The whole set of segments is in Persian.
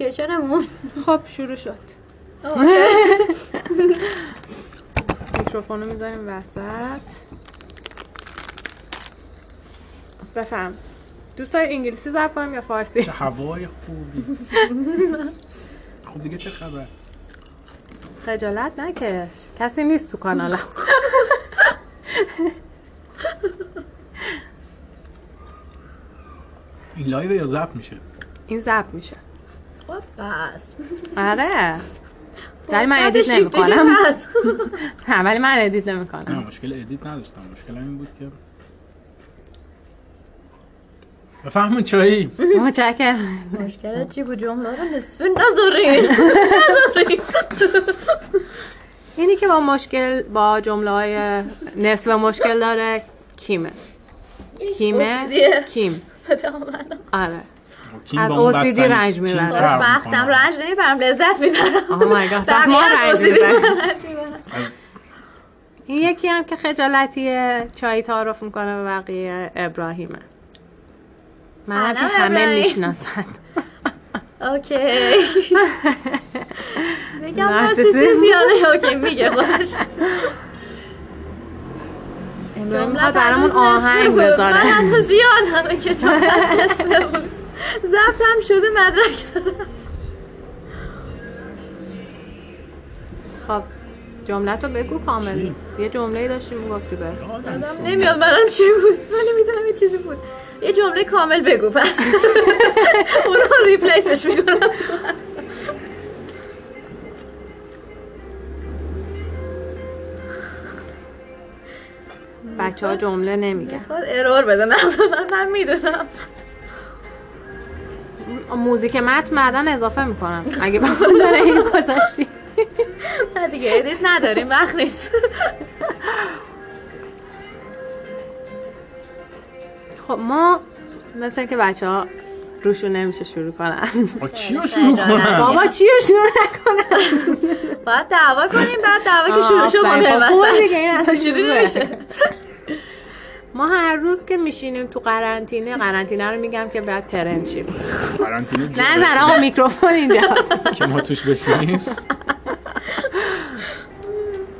اپلیکیشنمون. خب شروع شد. میکروفون رو می‌ذاریم وسط. بفهم دوست داری انگلیسی ضبط کنیم یا فارسی؟ چه هوای خوبی. خب دیگه چه خبر؟ خجالت نکش. کسی نیست تو کانالم. این live یا ضبط میشه؟ این ضبط میشه. خب بس. آره. ولی من edit shift نمی کنم دیگه بس. نه ولی من edit نمی نه مشکل edit نداشتم. مشکل این بود که بفهمون چایی. متشکرم. مشکلت چی بود؟ جمله رو نصف نذارین. نذارین. اینی که با مشکل با جمله های نصف مشکل داره کیمه. کیمه. کیم. آره. از بستنی- رنج. فرق وقتم می‌کنه. رنج نمی‌برم لذت می‌برم آه مای گاد پس ما رنج می‌برم. این یکی هم که خجالتیه چای تعارف می‌کنه به بقیه ابراهیمه منم که همه. می‌شناسن اوکی بگم نارسیسیسم. یا اوکی میگه ابراهیم جملت می‌خواد برامون هنوز آهنگ بود. من بذاره حتی زیادمه که نصفه بود ضبطم شده مدرک دارم. خب جمله تو بگو کامل. چی؟ یه جمله داشتیم گفتی به. نمیاد منم چی بود. ولی می‌دونم یه چیزی بود. یه جمله کامل بگو پس. اونو ریپلیسش می‌کنم بچه ها جمله نمیگن. error بده. مغز من من می‌دونم. موزیک متن بعدا اضافه می‌کنم. اگه بخون داره این گذاشتی. نه دیگه edit نداریم وقت نیست. خب ما مثل که بچه ها روشون نمیشه شروع کنن. با چی رو شروع کنم بابا چی رو شروع نکنن؟ باید دعوا کنیم بعد دعوا که شروع شد. ما خب شروع. نمیشه. ما هر روز که میشینیم تو قرنطینه قرنطینه رو میگم که بعد ترند شیم. قرنطینه نه نه آقا میکروفون اینجا. که ما توش بشینیم.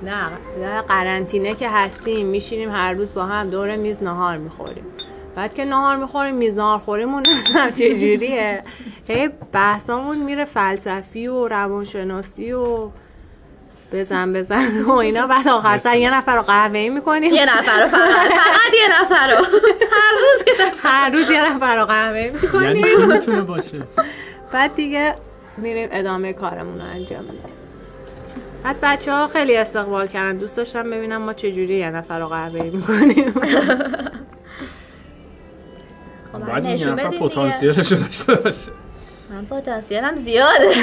نه قرنطینه که هستیم میشینیم هر روز با هم دور میز نهار می‌خوریم. بعد که نهار می‌خوریم میز نهار خوریمون هم چجوریه هی بحثامون میره فلسفی و روانشناسی و بزن بزن. و اینا بعد آخر سر یه نفر رو قهوه می‌کنیم یه نفر رو فقط. فقط یه نفر رو. هر روز یه نفر. هر روز یه نفر رو قهوه یعنی می‌کنیم کی می‌تونه باشه؟ بعد دیگه میریم ادامه کارمون رو انجام میدیم. بعد بچه ها خیلی استقبال کردن. دوست داشتم ببینم ما چجوری یه نفر رو قهوه می‌کنیم. بعد این نشون نفر. پتانسیلش رو داشته باشه. من پتانسیلم زیاده.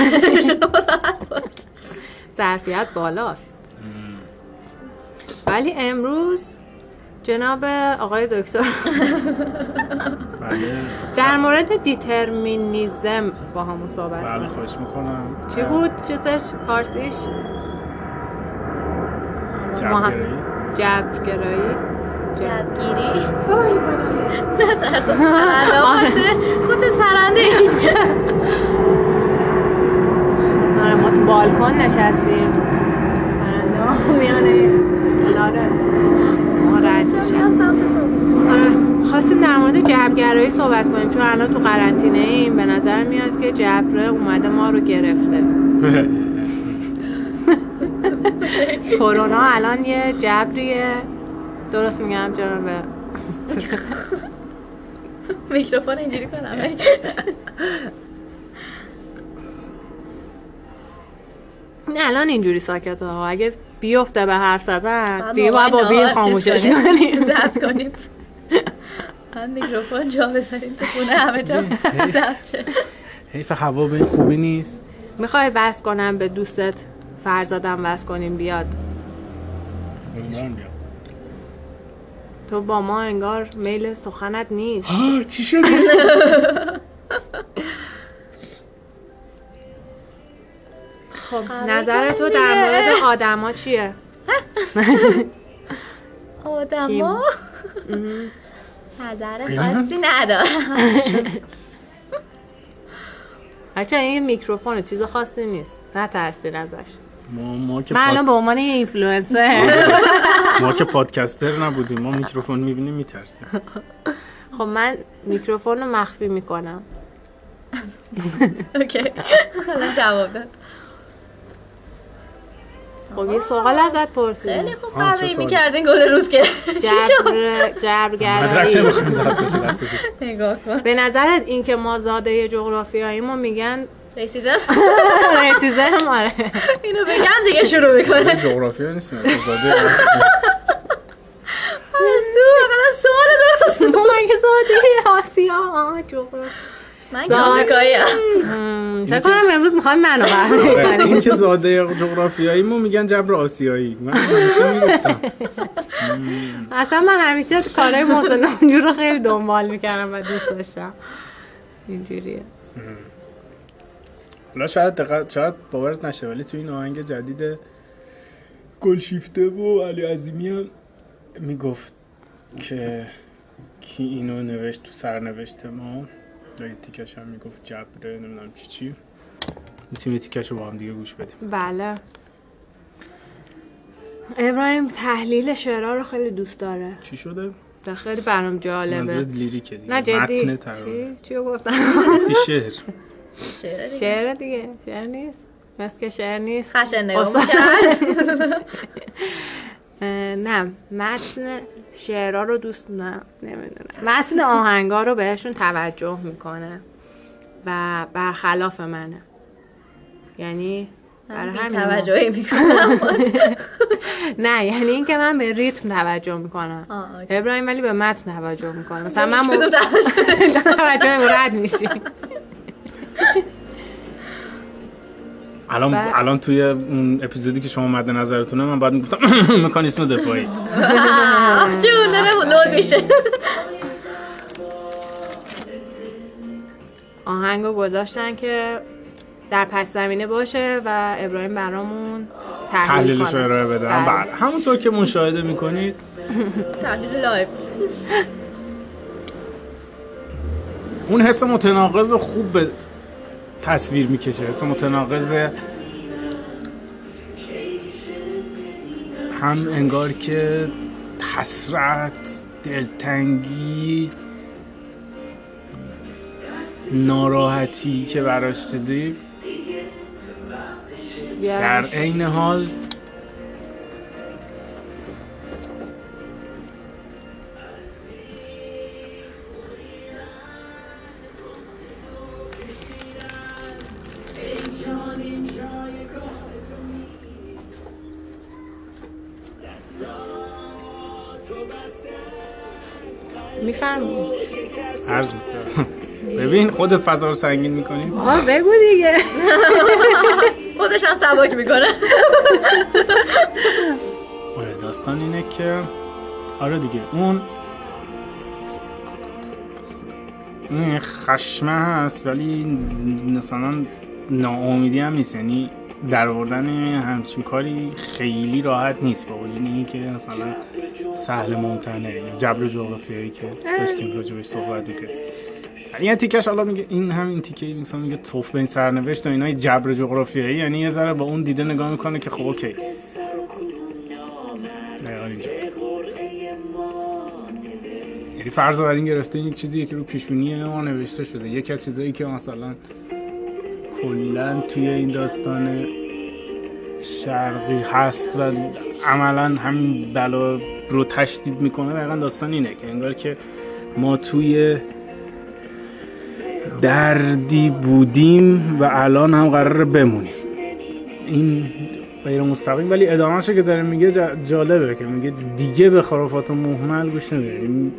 ظرفیت بالاست ولی امروز جناب آقای دکتر بله در مورد دیترمینیزم با همون صحبت بله خواهش می‌کنم چی بود چیزش فارسیش ما هم- جبرگرایی جبگیری نه خودت پرنده ای آره ما تو بالکن نشستیم. میانه کنار خواستیم در مورد جبرگرایی صحبت کنیم چون الان تو قرنطینه ایم. به نظر میاد که جبره اومده ما رو گرفته. کرونا الان یه جبریه. درست میگم جناب؟ میکروفون اینجوری کنم. نه الان اینجوری ساکته ها. اگه بیفته به حرف زدن بعد دیگه باید با بیل خاموشش کنیم. کنیم. من میکروفون جا بذاریم تو خونه همه جا حیف هوا به این خوبی نیست. می‌خوای بس کنم به دوستت؟ فرزادم بس کنیم بیاد. تو با ما انگار میل سخنت نیست. آه، چی شده؟ خب قرار نظر تو در. مورد آدما چیه؟ آدما؟ نظر؟ خاصی ندارم. بچه این میکروفون چیز خاصی نیست. نه ترسید ازش. ما ما که من الان به عنوان یه اینفلوئنسر ما که podcaster نبودیم. ما میکروفون می‌بینیم میترسیم. خب من میکروفون رو مخفی می‌کنم. okay. الان جواب داد. خب یه سوال ازت پرسیدم خیلی خوب سوالی؟ می‌کردین گل روز که. چی شد؟ جبرگرایی نگاه کن. به نظرت این که ما زاده جغرافیایی ما میگن رسیدم. رسیزه آره. اینو بگم دیگه شروع می‌کنه. جغرافیا نیستیم اقتصادی از تو اقلا سوال درست ما مگه زاده آسیا. آه جغرافیا من که آمریکایی هم، فکر کنم امروز می‌خوایم منو آره، این که زاده جغرافیایی ما میگن جبر آسیایی. من همیشه می‌گفتم. اصلا من همیشه کارهای محسن اونجور رو خیلی دنبال می‌کردم و دوست داشتم. اینجوریه. حالا شاید دقت شاید باورت نشه ولی تو این آهنگ جدید گلشیفته و علی عظیمی هم می‌گفت که کی اینو نوشت تو سرنوشت ما. یه تیکش هم می‌گفت جبره نمی‌دونم چی چی. می‌تونیم یه تیکش رو با هم دیگه گوش بدیم. بله. ابراهیم تحلیل شعرها رو خیلی دوست داره. چی شده؟ و خیلی برام جالبه. منظورت لیریکه دیگه. نه جدی. متن چی؟ چی رو گفتم؟ گفتی شعر. شعر دیگه. شعر نیست. مثل که شعر نیست. خشن نگاه اه، نه. متن شعرها رو دوست نه نمی‌دونم. متن آهنگا رو بهشون توجه می‌کنه و برخلاف منه. یعنی برای من همین توجهی می‌کنم. نه یعنی اینکه من به ریتم توجه می‌کنم. ابراهیم ولی به متن توجه می‌کنه. مثلا من مو- کدوم توجه رد میشی الان بعد- الان توی اون اپیزودی که شما مد نظرتونه من باید می‌گفتم مکانیسم دفاعی. آه، جون داره لود میشه. آهنگو گذاشتن که در پس زمینه باشه و ابراهیم برامون تحلیل تحلیلش رو. ارائه بدم بله. بله. همونطور که مشاهده می‌کنید. تحلیل لایف. اون حس متناقض خوب به تصویر می‌کشه حس متناقض هم انگار که حسرت دلتنگی ناراحتی که براش چیزی. در عین حال خودت فضا رو سنگین می‌کنی؟ آه بگو دیگه. خودش هم سبک می‌کنه. آره داستان اینه که آره دیگه اون اون خشمه هست ولی مثلا ناامیدی هم نیست. یعنی در آوردن همچین کاری خیلی راحت نیست با وجود اینکه مثلا سهل ممتنه یا جبر جغرافیایی که داشتیم راجبش صحبت می‌کنیم یه تیکش حالا میگه این همین تیکه مثلا میگه توف به این سرنوشت و اینا جبر جغرافیایی یعنی یه ذره با اون دیده نگاه می‌کنه که خب اوکی. اینجا. یعنی فرض بر این گرفته این چیزیه که رو پیشونی ما نوشته شده. یکی از چیزایی که مثلا کلا توی این داستان شرقی هست و عملا همین بلا رو تشدید می‌کنه دقیقا داستان اینه که انگار که ما توی دردی بودیم و الان هم قرار بمونیم. این غیر مستقیم ولی ادامهشو که داره میگه جا- جالبه که میگه دیگه به خرافات محمل گوش این-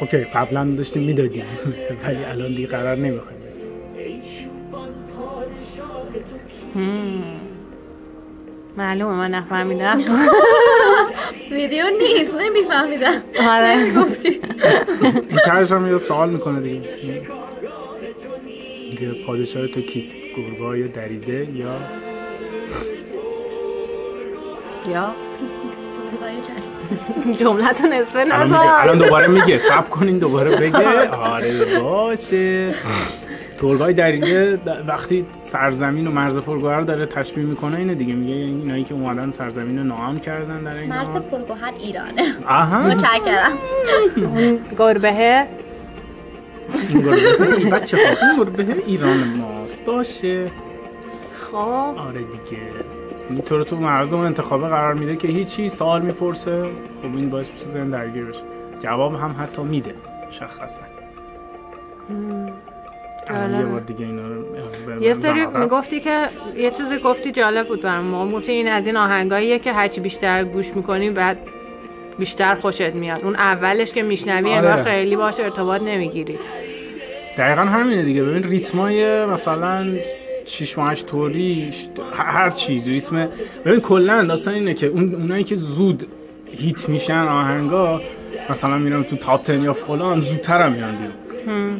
اوکی قبلا داشتیم می‌دادیم ولی الان دیگه قرار نمی‌خوایم. معلومه من نفهمیدم. ویدیو نیست نمیفهمیدم. آره. گفتی این ترش هم یه سوال می‌کنه دیگه. میگه پادشاه تو کیست؟ گرگای دریده یا یا؟ جملتو نصفه الان, میگه. الان دوباره میگه. سب کنین دوباره بگه. آره باشه. تورگای دریده د- وقتی سرزمین و مرز پرگوهر رو داره تشبیه می‌کنه اینه دیگه میگه اینایی که اومدن سرزمین رو ناام کردن در این مرز. پرگوهر ایرانه. آها. متشکرم. اون گربهه. این گربه این بچه ها این گربه ایران ماست. باشه. خب. آره دیگه. این تو رو تو معرض اون انتخابه قرار میده که هیچی سوال می‌پرسه. خب این باعث میشه ذهن درگیر بشه. جواب هم حتی میده. مشخصا. الان یه. بار دیگه اینا رو یه سری می‌گفتی که یه چیزی گفتی جالب بود برام. ما گفتی این از این آهنگاییه که هرچی بیشتر گوش می‌کنی بعد بیشتر خوشت میاد. اون اولش که میشنوی آره. خیلی باش ارتباط نمی‌گیری. دقیقا همینه دیگه. ببین ریتمای مثلا 6 ماه 8 توری هر چی. ریتم ببین کلا داستان اینه که اون اونایی که زود هیت میشن آهنگا مثلا میرم تو تاپ 10 یا فلان زودتر هم میان بیرون.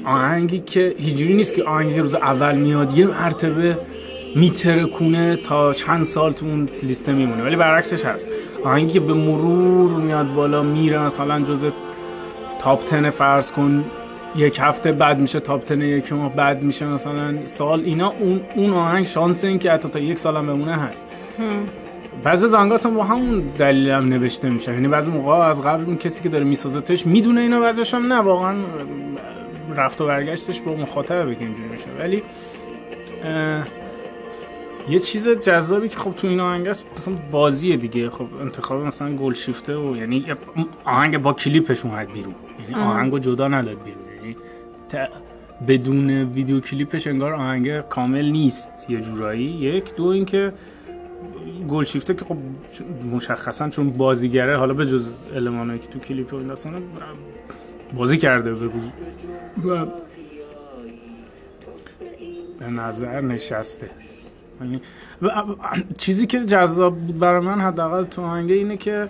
آهنگی که هیجوری نیست که آهنگی روز اول میاد یه مرتبه میترکونه تا چند سال تو اون لیسته میمونه ولی برعکسش هست. آهنگی که به مرور میاد بالا میره مثلا جز تاپ 10 فرض کن یک هفته بعد میشه تاپ 10 یک ماه بعد میشه مثلا سال. اینا اون اون آهنگ شانس این که حتی تا یک سال هم بمونه هست. بعضی زنگاس هم با همون دلیل هم نوشته میشه. یعنی بعضی موقع از قبل اون کسی که داره میسازتش می‌دونه اینا بعضیش هم نه واقعا رفت و برگشتش با مخاطب که اینجوری میشه. ولی یه چیز جذابی که خب تو این آهنگ است مثلا بازیه دیگه. خب انتخاب مثلا گل شیفته و یعنی آهنگ با کلیپش اومد بیرون. یعنی آهنگو جدا نداد بیرون. یعنی بدون ویدیو کلیپش انگار آهنگ کامل نیست. یه جورایی. یک دو اینکه گل شیفته که خب مشخصا چون بازیگره حالا به جز المانایی که تو کلیپ و این داستانا بازی کرده به و به نظر نشسته. یعنی چیزی که جذاب بود برای من حداقل تو آهنگه اینه که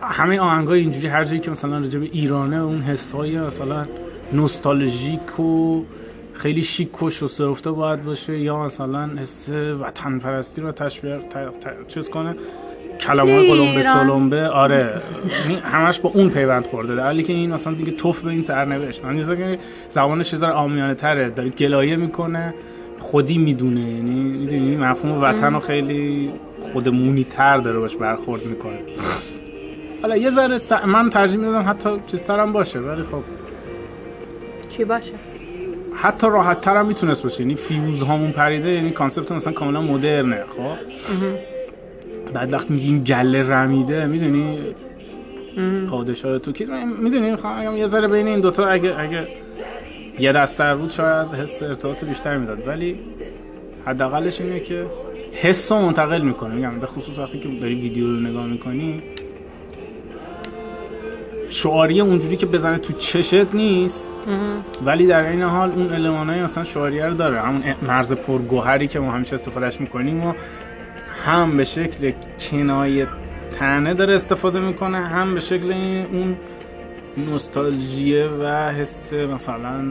همه آهنگای اینجوری هر جایی که مثلا راجع به ایرانه اون حسای مثلا نوستالژیک و خیلی شیک و شسته باید باشه یا مثلا حس وطن پرستی رو تشبیه ت- ت- چیز کنه. قلمبه ایران. سلمبه آره. همش با اون پیوند خورده در حالی که این مثلا دیگه توف به این سرنوشت. من چیزا که زبانش یه ذره عامیانه تره. داره گلایه می‌کنه. خودی می‌دونه. یعنی می‌دونی مفهوم وطن رو خیلی خودمونی تر داره باش برخورد می‌کنه. حالا یه ذره س- من ترجیح می‌دادم حتی چیزتر هم باشه ولی خب. چی باشه؟ حتی راحت تر هم می‌تونست باشه. یعنی فیوز هامون پریده یعنی concept مثلا کاملا مدرنه خب؟ بعد وقتی میگیم گله رمیده می‌دونی؟ پادشاه تو کیز می‌دونی خواهم یه ذره بین این دوتا اگه اگه یه دستر بود شاید حس ارتباط بیشتر می‌داد. ولی حداقلش اینه که حس رو منتقل می‌کنه. میگم به خصوص وقتی که داری ویدیو رو نگاه می‌کنی شعاریه اونجوری که بزنه تو چشت نیست ولی در این حال اون المانای مثلا شعاریه رو داره. همون مرز پرگوهری که ما همیشه استفادهش می‌کنیم و هم به شکل کنایه تنه داره استفاده می‌کنه هم به شکل اون نوستالژیه و حس مثلا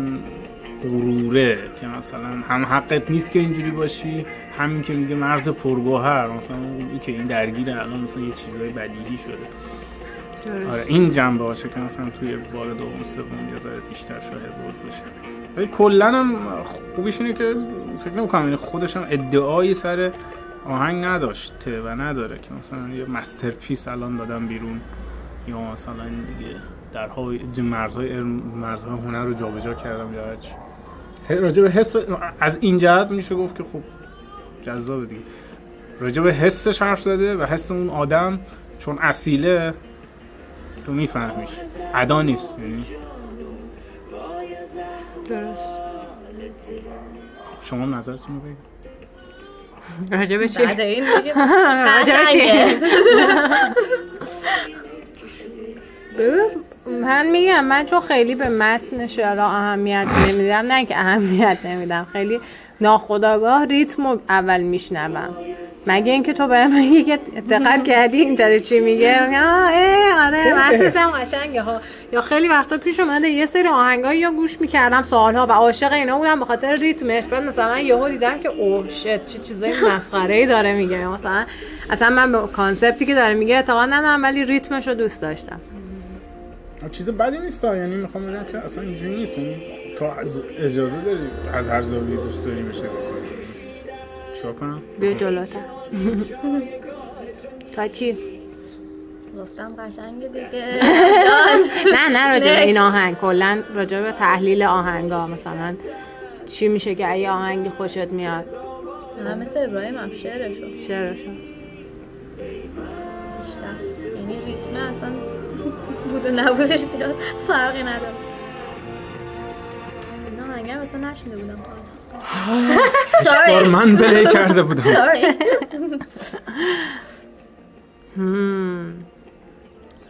غروره که مثلا هم حقت نیست که اینجوری باشی همین که میگه مرز پرگوهر مثلا این که این درگیر الان مثلا یه چیزای بدیهی شده. آره این جنبه باشه که مثلا توی بار دوم سوم یه ذره بیشتر شاهد بود باشه ولی کلا هم خوبیش اینه که فکر نمی‌کنم یعنی خودش هم ادعایی سر آهنگ نداشته و نداره که مثلا یه مسترپیس الان دادم بیرون. یا مثلا دیگه درهای مرزهای مرزهای هنر رو جابجا کردم یا راجع به حس از این جهت میشه گفت که خب جذاب دیگه. راجع به حسش حرف زده و حس اون آدم چون اصیله تو میفهمیش. ادا نیست یعنی. درست. شما نظرتون رو بگید راجع به چی؟ بعد این دیگه راجع به چی؟ قشنگه. ببین، من میگم من چون خیلی به متن شعرها اهمیت نمیدم نه که اهمیت نمیدم خیلی ناخداگاه ریتم رو اول میشنوم مگه اینکه تو به من که دقت کردی؟ این داره چی میگه؟ آه اه آره متنش هم قشنگه ها. یا خیلی وقتا پیش اومده یه سری آهنگایی یا گوش می‌کردم سالها و عاشق اینا بودم به خاطر ریتمش. بعد مثلا یهو دیدم که oh shit چه چیزای مسخره ای داره میگه. مثلا اصلا من به concept ی که داره میگه اعتقاد ندارم ولی ریتمش رو دوست داشتم. چیز بدی نیست. یعنی می‌خوام بگم که اصلا اینجوری نیست. یعنی تو از اجازه داری از هر زاویه دوست داری بشه بکنی چیکار کنم؟ بیا جلوتر. تا چی؟ گفتم قشنگه دیگه. نه نه راجع به. این آهنگ. کلا راجع به تحلیل آهنگا مثلا چی میشه که اگه آهنگی خوشت میاد. من مثل ابراهیم هم شعرشو. شعرشو. یعنی ریتمه اصلا بود و نبودش زیاد. فرقی نداره. نه آهنگر مثلا نشنده بودم. بار من بله کرده بودم. هم.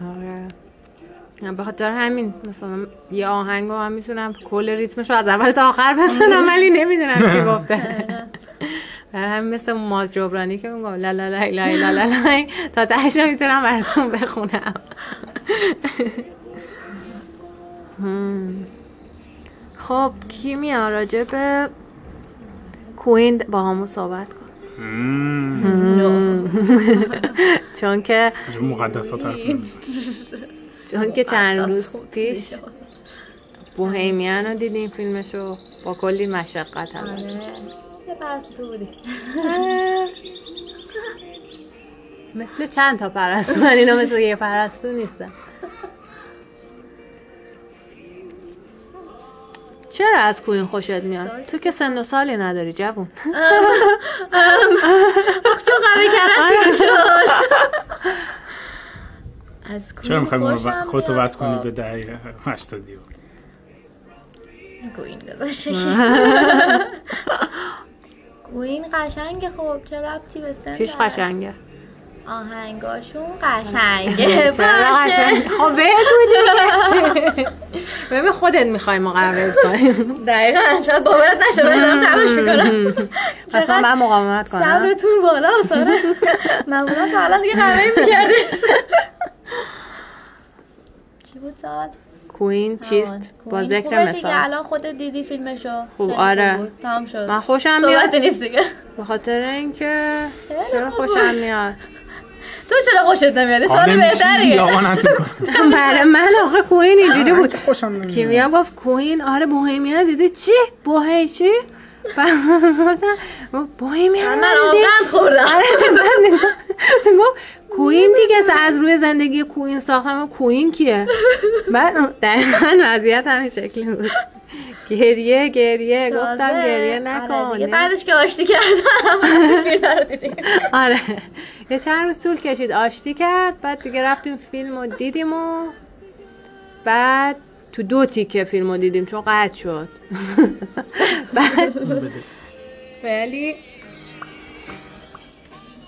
آره به خاطر همین مثلا یه آهنگ رو من می‌تونم کل ریتمش رو از اول تا آخر بزنم ولی نمی‌دونم چی گفته برای همین مثل ماز جبرانی که میگم لا لا لا لا لا لا لا تا تهش نمی‌تونم براتون بخونم هم. خب کی میاد راجع به کوین با همون صحبت کن. چون که مقدسات. چون که چند روز پیش. بوهیمیان رو دیدیم فیلمشو با کلی مشقت آره. هم یه پرستو بودی مثل چند تا پرستو من اینا مثل یه پرستو نیستم چرا از کوین خوشت میاد؟ تو که سن و سالی نداری جوون. چون قوی کردن شد از چرا کوین می‌خوای خوشم خودتو. وز کنی خب، به دهه هشتادی کوین گذاشته کوین قشنگه خب چه ربطی به سن؟ قشنگه؟ آهنگاشون قشنگه. باشه. خب بگو دیگه. ببین خودت می‌خوای مقرر کنیم دقیقا. شاید باورت نشه ولی دارم تلاش می‌کنم. پس من باید مقاومت کنم. صبرتون بالا ساره معمولا تا الان دیگه قهوه می‌کردی چی بود سوال؟ کوین چیست؟ با ذکر مثال. الان خودت دیدی فیلمشو. خوب، آره. تمام شد. من خوشم میاد. نیست دیگه. به خاطر اینکه خیلی خوشم. میاد؟ تو چرا خوشت نمیاد سوال بهتریه. آقا برای من آخه کوین اینجوری بود. خوشم نمیاد. کیمیا گفت کوین؟ آره بوهمیان دیدی چی؟ بوهی چی؟ بوهمیان من آقند خوردم. گفت کوین دیگه از روی زندگی کوین ساختم. کوین کیه؟ بعد دقیقا وضعیت همین شکلی بود. گریه گریه. گفتم. گریه آره نکن بعدش که آشتی کردم. فیلم رو دیدیم. آره. یه چند روز طول کشید. آشتی کرد بعد دیگه رفتیم فیلم رو دیدیم و بعد تو دو تیکه فیلم رو دیدیم چون قطع شد. بعد ولی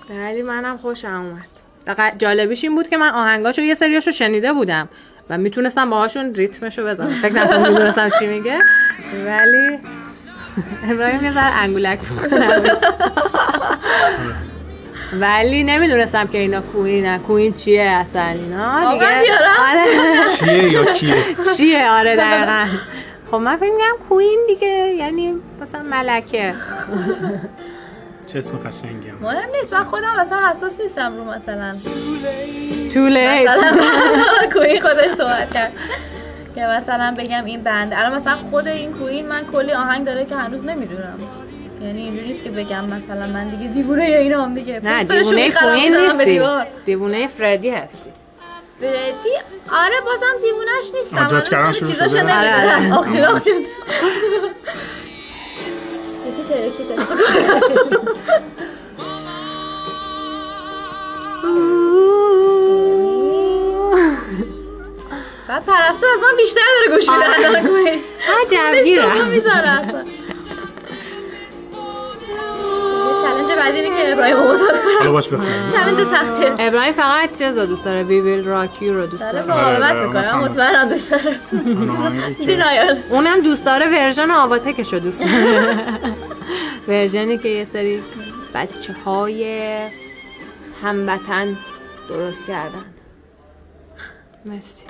ولی منم خوشم اومد. جالبیش این بود که من آهنگاشو یه سریاشو شنیده بودم. و می‌تونستم باهاشون ریتمشو بزنم. فکر نکنم می‌دونستم چی میگه. ولی ابراهیم یه ذره انگولک. ولی نمی‌دونستم که اینا کوین کوین چیه اصلا اینا؟ دیگه. آره. چیه یا کیه؟ چیه؟ آره دقیقا. خب من فکر میگم کوین دیگه یعنی مثلا ملکه. چه اسم قشنگی هم مهم نیست من خودم مثلا حساس نیستم رو مثلا. طوله مثلا کوین خودش صحبت کرد. که مثلا بگم این بند. الان مثلا خود این کوین من کلی آهنگ داره که هنوز نمی‌دونم. یعنی اینجوری نیست که بگم مثلا من دیگه دیوونه اینا هم دیگه. نه دیوونه کوین نیستی. دیوونه فردی هستی. فردی؟ آره بازم دیوونش نیستم. آجاج کردن شروع شده. آره، نمی‌دونم آره. آخشون آخشون یکی ترکی ترکی بعد پرستو از من بیشتر داره گوش میده. الان کوین عجب می‌ذاره اصلا. بعدی اینه که ابراهیم رو مداد کنم. حالا باش بخونم چلنج سختیه ابراهیم فقط چیز دوست داره وی ویل راکی رو دوست داره. داره. مقاومت آره، می‌کنه آره، مطمئنم دوست داره. دینایل اونم دوست داره ورژن آواتکش رو دوست داره. ورژنی که یه سری بچه های هموطن درست کردن. مرسی.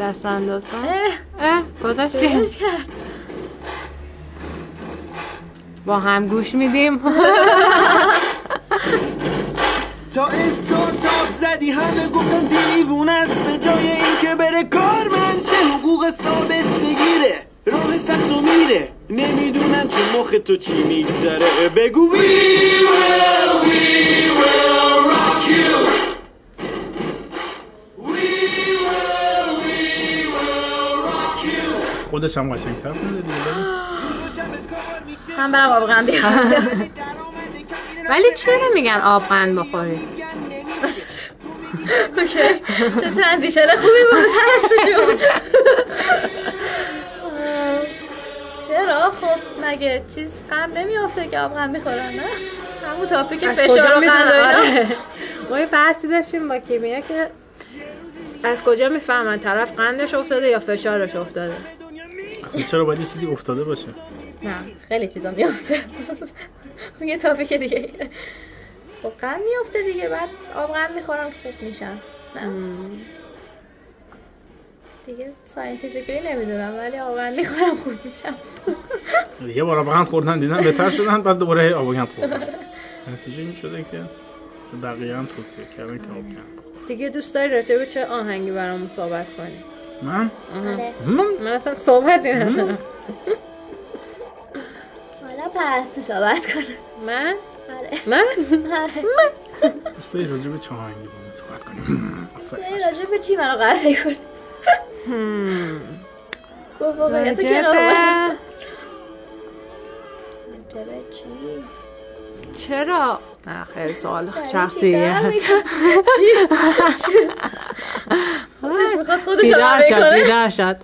دست انداز کن اه. اه گذاشتی. کرد. با هم گوش میدیم. تا استارتاپ زدی همه گفتن دیوونه است. به جای اینکه بره کارمند شه حقوق ثابت بگیره؟ راه سخت و میره. نمی‌دونم تو مخ تو چی میگذره. بگو We will, we will rock you. We will, we will rock you. خودش هم قشنگتر بوده دیگه. هم برم بیارم ولی چرا میگن آبغن بخوری؟ اوکی. چه تنزیشن خوبی بود هست جون. چرا؟ خب مگه چیز غم نمیافته که آب غم می‌خورن نه؟ همون تاپیک فشار اینا. آره. ما یه بحثی داشتیم با کیمیا که از کجا می‌فهمن طرف قندش افتاده یا فشارش افتاده. اصلا چرا باید یه چیزی افتاده باشه؟ نه خیلی چیزا میافته. یه تاپیک دیگه. خب غم میافته دیگه بعد آب غم می‌خورن خوب میشن. نه. دیگه ساینتیفیکلی نمی‌دونم ولی آب غم می‌خورم خوب میشم یه بار آبغن خوردن دیدن بهتر شدن بعد دوباره آبغن خوردن. نتیجه این شده که بقیه هم توصیه کردن که آبغن بخورن. دیگه دوست داری راجع به چه آهنگی برامون صحبت کنی؟ من؟ آره. من؟ من اصلا صحبت ندارم حالا پرستو صحبت کنه من؟ آره. من؟ آره. دوست داری راجع به چه آهنگی با من صحبت کنیم. داری راجع به چی منو قهوه کنی تو راجع کنار به- باش. راجع به چی؟ چرا؟ نه خیلی سوال شخصیه. میگم. چی؟ چی؟ خودش می‌خواد خودش رو بیدار شد.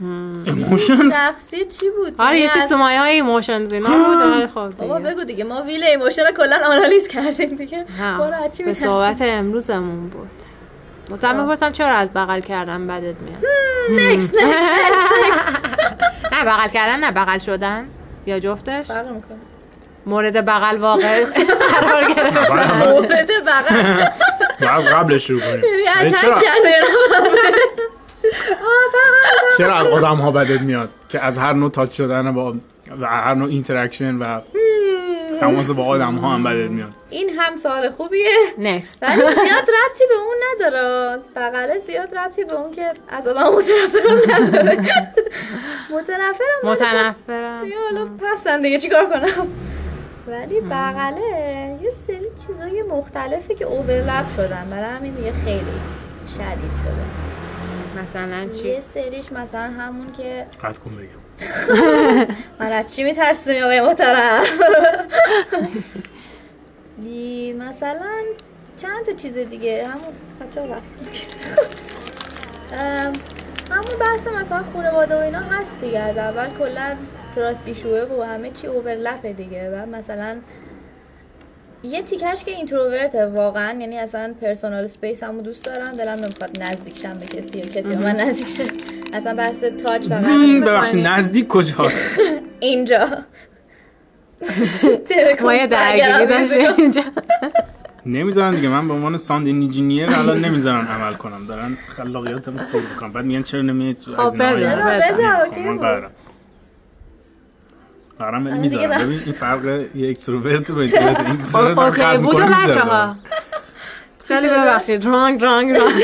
emotion شخصی چی بود؟ آره یه یعنی چیز از- تو مایه های emotion اینا بود ولی خب بابا. بگو دیگه ما wheel emotion رو کلا آنالیز کردیم دیگه. برو از چی به؟ صحبت امروزمون بود. مثلا بپرسم چرا از بغل کردن بدت میاد؟ نکس نکس نه بغل کردن نه بغل شدن. یا جفتش؟ فرق می‌کنه. مورد بغل واقع قرار گرفت. مورد بغل. باید قبلش شروع کنیم. یعنی چرا از آدم ها بدت میاد که از هر نوع touch شدن با و هر نوع interaction و تماس با آدم ها هم بدت میاد؟ این هم سوال خوبیه. نکست ولی زیاد ربطی به اون نداره. بغله زیاد ربطی به اون که از آدم متنفرم نداره. متنفرم ولی خب متنفرم. دیگه حالا پسن دیگه چیکار کنم؟ ولی بغله یه سری چیزای مختلفی که اوورلپ شدن. برای همین دیگه خیلی شدید شده. مثلا چی؟ یه سریش مثلا همون که قطع کن بگم. من از چی میترسونی آقای محترم؟ دی مثلا چند تا چیز دیگه؟ همون بچه همون بحث مثلا خانواده و اینا هست دیگه. از اول کلا trust issue ه و همه چی overlap ه دیگه. و مثلا یه تیکش که introvert ه واقعا یعنی اصلا personal space مو دوست دارم. دلم نمی‌خواد نزدیک شم به کسی یا کسی من نزدیک شه. اصلا بحث touch و اینا ببخشید. نزدیک کجاست؟ اینجا. ما یه درگیری داشتیم اینجا. نمی‌ذارن دیگه. من به عنوان sound engineer الان نمی‌ذارن عمل کنم. دارن خلاقیتمو خورد می‌کنن بعد میگن چرا نمیای تو از بذار، قرارم ولی آره می‌ذارم. ببین این فرق یه extrovert و introvert. okay بود و می‌کنه، بچه می‌ذاره. ها خیلی ببخشید. wrong wrong wrong.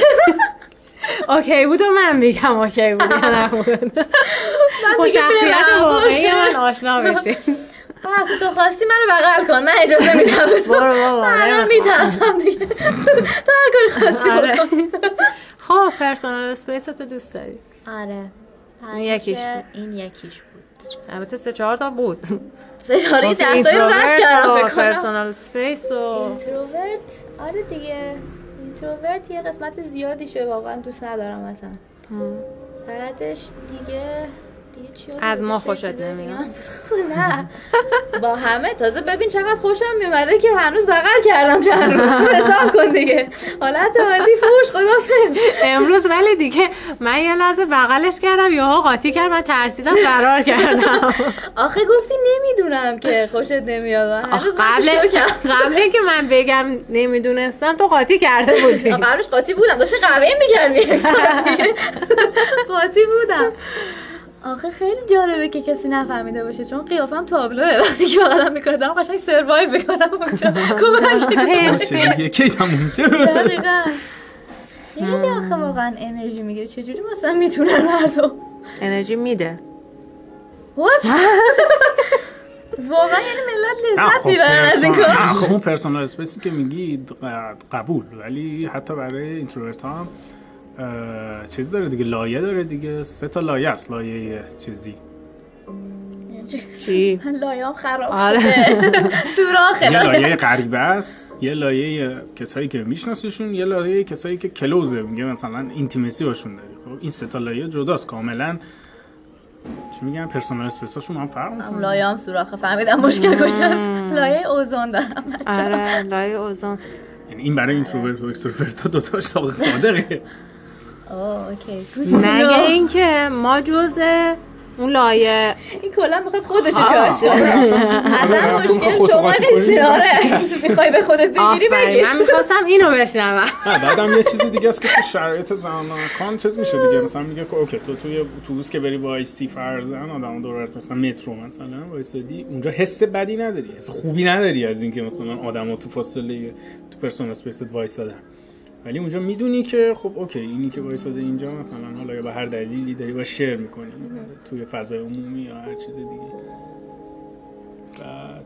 okay بود و من میگم okay بود یا نبود با دیگه شخصیت برم، واقعی باشه. من آشنا بشین. پس تو خواستی منو بغل کن. من اجازه میدم. به تو برو بابا. من. میترسم دیگه. تو هر کاری خواستی آره. خب personal space تو دوست داری؟ آره. این یکیش بود. این یکیش بود. البته سه چهار تا بود. سشاره ده تایی رو رد کردم فکر کنم. personal space و introvert آره دیگه. introvert یه قسمت زیادیشه واقعا دوست ندارم اصلا. بعدش دیگه از؟ ما خوشت نمیاد؟ نه. با همه. تازه ببین چقدر خوشم میومده که هنوز بغل کردم چند روز. حساب کن دیگه. حالت عادی فوش خدافظ امروز ولی دیگه من یه لحظه بغلش کردم یهو قاطی کرد من ترسیدم فرار کردم. آخه گفتی نمی‌دونم که خوشت نمیاد. هنوز قبل قبل اینکه من بگم نمی‌دونستم تو قاطی کرده بودی. قبلش قاطی بودم. داشته قهوه دیگه قاطی بودم. آخه خیلی جالبه که کسی نفهمیده باشه چون قیافم تابلوه. وقتی که بغلم می‌کنه دارم قشنگ سروایو می‌کنم اونجا. کمک باشه دیگه کی تموم شد؟ دقیقا. خیلی آخه واقعا انرژی می‌گیره. چجوری مثلا می‌تونن مردم؟ انرژی میده. What? واقعا یعنی ملت نه، لذت خب می‌برن از این کار. نه، خب اون personal space ی که میگی ق- قبول. ولی حتی برای introvert ها هم چیز داره دیگه لایه داره دیگه. سه تا لایه است لایه چیزی. چی؟ من لایه‌ام خراب آره. شده. یه لایه. غریبه است یه لایه کسایی که میشناسیشون یه لایه کسایی که close ه. میگه مثلا intimacy باشون داری خب این سه تا لایه جداست. کاملا چی میگن؟ personal space اشون هم فرق هم می‌کنه لایه هم سوراخه. فهمیدم مشکل کجاست. لایه اوزون دارم. آره لایه اوزون. یعنی این برای introvert و extrovert ها دوتاش تا صادقه. know. اینکه ما جزء اون لایه این کلا می‌خواد خودشو آه، جاش کنه. اصلا مشکل شما کنی؟ آره. می‌خوای به خودت بگیری بگیر من می‌خواستم اینو بشنوم. بعدم یه چیز دیگه است که تو شرایط زمان چیز میشه دیگه. مثلا میگه که okay تو توی اتوبوس که بری وایسی فرضا آدم دورت مثلا مترو مثلا وایسادی اونجا حس بدی نداری حس خوبی نداری از اینکه مثلا آدما تو فاصله تو personal space ت وایسادن. ولی اونجا می‌دونی که خب okay اینی که وایساده اینجا مثلا حالا یا به هر دلیلی داری باش share می‌کنی توی فضای عمومی یا هر چیز دیگه. بعد.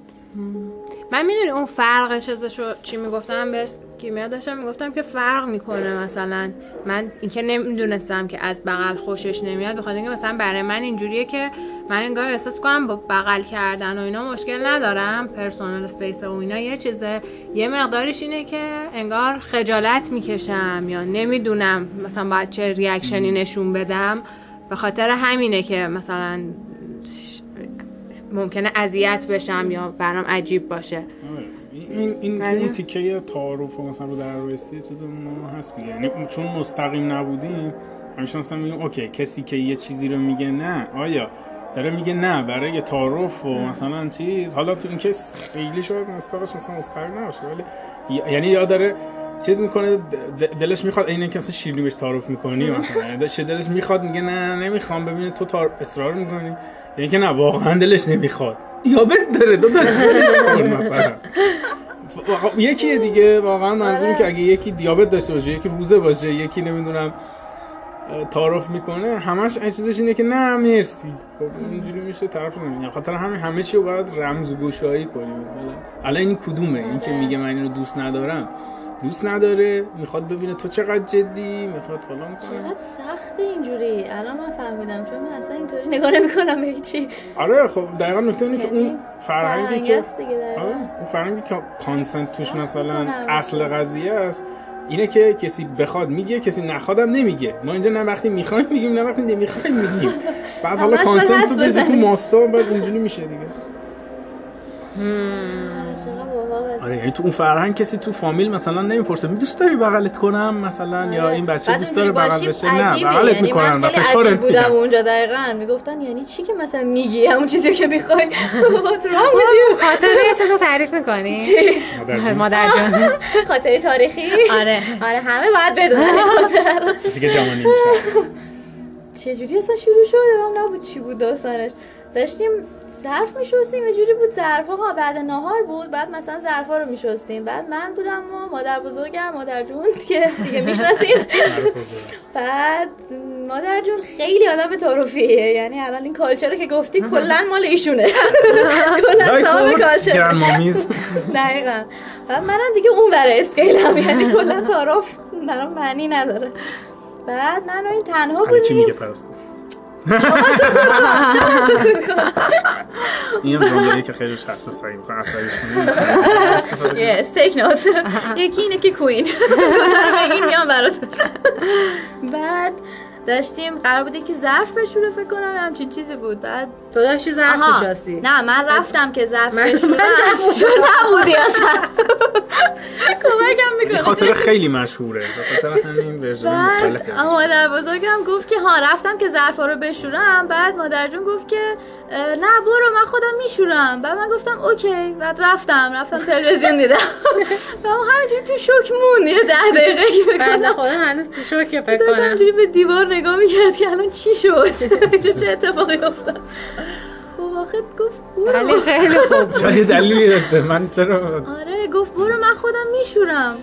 من می‌دونی اون فرق چیزشو چی می‌گفتم؟ بهش کیمیا داشتم می‌گفتم که فرق می‌کنه مثلا. من اینکه نمی‌دونستم که از بغل خوشش نمیاد بخاطر اینکه مثلا برای من اینجوریه که من انگار احساس کنم با بغل کردن و اینا مشکل ندارم. personal space و اینا یه چیزه. یه مقدارش اینه که انگار خجالت می‌کشم یا نمی‌دونم مثلا باید چه reaction ی نشون بدم. به خاطر همینه که مثلا ممکنه اذیت بشم یا برام عجیب باشه. آره. این این ولی- اون تیکه تعارف مثلا رودربایستی چیز ما هست دیگه. یعنی چون مستقیم نبودیم همیشه مثلا میگیم okay کسی که یه چیزی رو میگه نه. آیا داره میگه نه برای یه تعارف و مثلا چیز؟ حالا تو این case خیلی شاید مستقش مثلا مستقیم نباشه ولی یعنی یا داره چیز می‌کنه دلش می‌خواد اینه که اصلا شیرینی بهش تعارف می‌کنی مثلا. یعنی دلش- دلش می‌خواد میگه نه نمی‌خوام ببینه تو تار... اصرار می‌کنی. یعنی که نه واقعا دلش نمی‌خواد. دیابت داره دو مثلا یکی دیگه واقعا منظورم که اگه یکی دیابت داشته باشه یکی روزه باشه یکی نمی‌دونم تعارف می‌کنه همش این چیزش اینه که نه مرسی. خب اینجوری میشه طرف نمیگه خاطر همین همه چی رو باید رمزگشایی کنیم. مثلا الان این کدومه؟ این که میگه من اینو دوست ندارم. دوست نداره می‌خواد ببینه تو چقدر جدی می‌خواد فلان کنه چقدر سخته اینجوری الان من فهمیدم چون من اصلا اینطوری نگاه نمی‌کنم به هیچی آره خب دقیقا نکته اینه که یعنی اون فرهنگی فرهنگ که. آره، اون فرهنگی که کانسنت توش مثلا. اصل قضیه است اینه که کسی بخواد میگه کسی نخوادم نمیگه ما اینجا نه وقتی می‌خوایم میگیم نه وقتی نمی‌خوایم میگیم بعد حالا کانسنت تو تو. ماستا بعد اینجوری میشه دیگه. آره یعنی تو اون فرهنگ کسی تو فامیل مثلا نمی‌پرسه می دوست داری بغلت کنم؟ مثلا یا این بچه دوست داره بغل بشه؟ نه. بغلت یعنی می‌کنن و عجیب بودم اونجا دقیقا. می‌گفتن یعنی چی که مثلا میگی؟ همون چیزی که می‌خوای. What's wrong with you؟ خاطر رو تعریف می‌کنی؟ مادر جان خاطره تاریخی؟ آره. آره همه باید بدونن. دیگه جوانی میشه. چجوری اصلا شروع شد؟ نبود چی بود داستانش. داشتیم ظرف میشستیم یه جوری بود ظرف. ها بعد نهار بود بعد مثلا ظرفا رو میشستیم. بعد من بودم و مادر بزرگم مادر جون که دیگه می‌شناسین بعد مادر جون خیلی آدم تعارفیه یعنی الان این کالچره که گفتی کلا مال ایشونه. کلا صاحب کالچر گران مامیز دقیقا. بعد منم دیگه اون ور اسکیلم. یعنی کلا تعارف برام معنی نداره. بعد من و این تنها بودیم. این جمله که خیلی حساسه این بخواه عصبیش یه استیک نوت یکی اینه که کوین. این میام برات. بعد داشتیم قرار بوده که ظرف بشوره فکر کنم همچین چیزی بود. بعد تو داشتی ظرف آها. میشستی نه من رفتم که ظرف بشورم نبودی اصلا. کمکم می‌کنه خاطر خیلی مشهوره. خاطر همین version مادر بزرگم گفت که ها رفتم که ظرفا رو بشورم. بعد مادر جون گفت که نه برو من خودم میشورم. بعد من گفتم okay. بعد رفتم. رفتم تلویزیون دیدم. و اون همینجوری تو شوک موند. یه ده دقیقه فکر خدا هنوز تو شوکه فکر داشت کنم. به دیوار نگاه می‌کرد که الان چی شد؟ چه اتفاقی افتاد. آخه گفت برو. خیلی خوب شاید یه دلیلی داشته. من چرا آره گفت برو من خودم میشورم.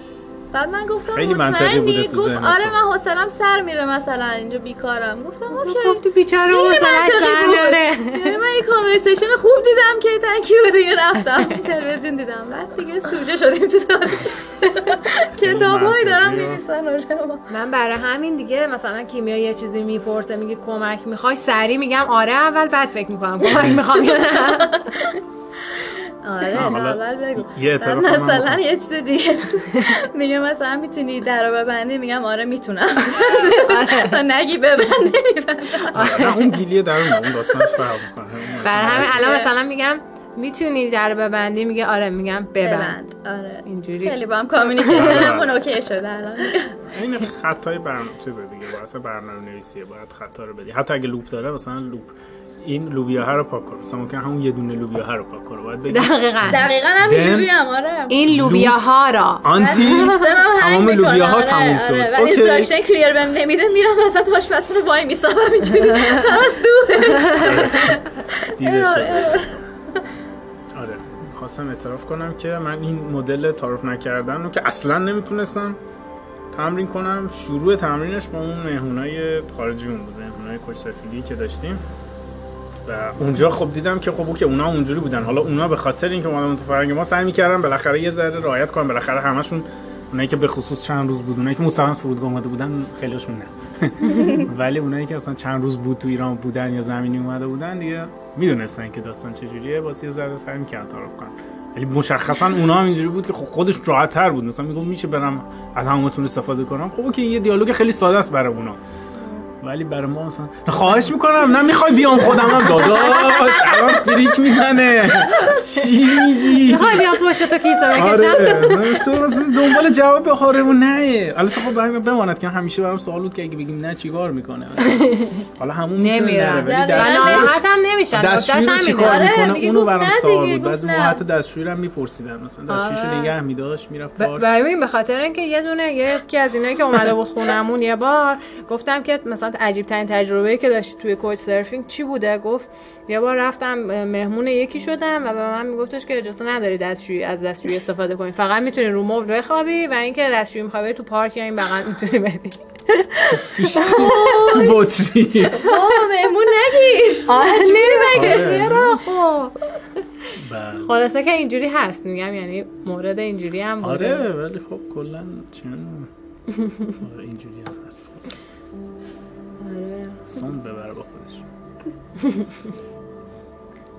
بعد من گفتم خیلی منطقی بوده مطمئنی تو گفت آره. من حوصلم سر میره مثلا اینجا بیکارم گفتم اوکی گفتی بیچاره منطقی سر. نره. یعنی من یه کانورسیشن خوب دیدم که تنکی و دیگه رفتم تلویزیون دیدم بعد دیگه سوژه شدیم تو کتابایی دارم. می‌نویسن. من برای همین دیگه مثلا کیمیا یه چیزی می‌پرسه میگه کمک می‌خوای سری میگم آره اول بعد فکر می‌کنم کمک می‌خوام یا نه آره اول بگو. یه مثلا. یه چیز دیگه. میگه مثلا می‌تونی در رو ببندی؟ میگم آره می‌تونم. تا نگی ببند نمیبندم نه اون گیلیه در اون اون داستانش فرق می‌کنه. برای همین الان مثلا میگم می‌تونی در ببندی؟ میگه آره میگم ببند. ببند آره. اینجوری. خیلی با هم کامیونیکیشنمون اوکی شده الان. این خطای برنامه چیز دیگه واسه برنامه نویسیه باید خطا رو بدی. حتی اگه loop داره مثلا loop. این لوبیاها رو پاک کن. مثلا ممکن همون یه دونه لوبیاها رو پاک کنه. باید بگی دقیقا. دقیقا هم دم. اینجوری هم آره. این لوبیاها را until تمام لوبیاها تموم شد. آره. و okay. instruction clear بهم نمیده میرم وسط تو آشپزخونه وای میسابم اینجوری. خلاص دو. دیده آره، آره. خواستم اعتراف کنم که من این مدل تعارف نکردن رو که اصلا نمی‌تونستم تمرین کنم. شروع تمرینش با اون مهمونای خارجیمون بود مهمونای couch surfing ی که داشتیم. و اونجا خب دیدم که خب که اونا اونجوری بودن. حالا اونا به خاطر اینکه اومدن تو فرنگ ما سعی می‌کردن بالاخره یه ذره رعایت کنن. بالاخره همشون اونایی که به خصوص چند روز بود اونایی که مستقیم از فرودگاه اومده بودن خیلیشون نه. ولی اونایی که اصلا چند روز بود تو ایران بودن یا زمینی اومده بودن دیگه می‌دونستن که داستان چجوریه واسه یه ذره سعی می‌کردن تعارف کنن. ولی مشخصا اونا هم اینجوری بود که خب خودش راحت تر بود. مثلا میگم میشه برم از همتون استفاده کنم. خب که یه دیالوگ خیلی ساده است برای اونا. ولی برای ما مثلا خواهش می‌کنم نه می‌خوای بیام خودم. هم داداش الان فریک می‌زنه. چی میگی؟ می‌خوای بیام پشت تو کیسه بکشم آره تو مثلا دنبال جواب آره و نه. البته خب برای بماند که همیشه برام سوال بود که اگه بگیم نه چیکار می‌کنه؟ حالا همون می‌تونه ولی ناراحت هم نمیشن دستشویی رو نکتهش چیکار همینه آره، می‌کنه؟ میگه اونو گفت برام نه سوال دیگه، بود. بعضی. موقع حتی دستشویی رو هم میپرسیدن مثلا دستشویشو آره. نگه میداشت می‌رفت پارک ببین به خاطر اینکه یه دونه یکی از اینایی که اومده بود خونمون یه بار گفتم که مثلا عجیب ترین تجربه که داشتی توی کوچ سرفینگ چی بوده؟ گفت یه بار رفتم مهمون یکی شدم و به من میگفتش که اجازه نداری دستشویی از دستشویی استفاده کنی. فقط می‌تونی رو مبل بخوابی و اینکه دستشویی می‌خوای بری تو پارک یا این بغل می‌تونی توش تو بطری. آه مهمون نگیر آره نمیگه آره. خب. بله. خلاصه که اینجوری هست میگم یعنی مورد اینجوری هم بوده. آره ولی خب کلا چون آره اینجوری هست. آره. سون ببره با خودش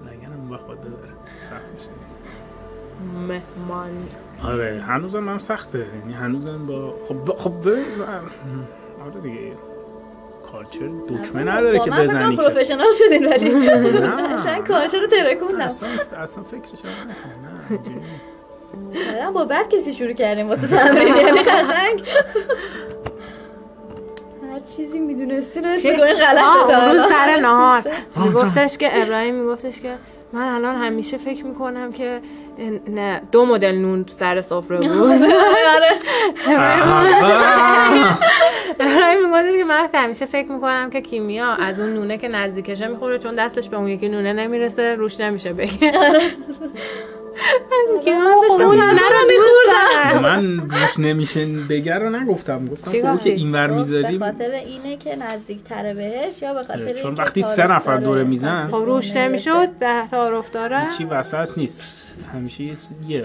لگن اون وقت باید ببره سخت میشه مهمان آره هنوزم هم سخته یعنی هنوزم با خب. خب. آره دیگه کالچر دکمه نداره که بزنی که پروفشنال شدین ولی نه. قشنگ کارچه رو ترکوندم اصلا اصلا فکرش. نه. آره، با بد کسی شروع کردیم واسه تمرین یعنی قشنگ چیزی می‌دونستی رو چه؟ غلطه اون سر. نهار میگفتش که ابراهیم میگفتش که من الان همیشه فکر می‌کنم که نه دو مدل نون تو سر سفره بود آره. ابراهیم میگفتش که من همیشه فکر می‌کنم که کیمیا از اون نونه که نزدیکشه می‌خوره چون دستش به اون یکی نونه نمی‌رسه روش نمیشه بگه که من داشتم اون نونه رو میخوردم. من روش نمیشه بگر رو نگفتم. گفتم خب که؟ اینور می‌ذاری به خاطر اینه که نزدیک تره بهش یا به خاطر چون وقتی سه نفر دوره میزن. خب روش. نمی‌شد؟ ده تعارف داره چی وسط نیست. همیشه یه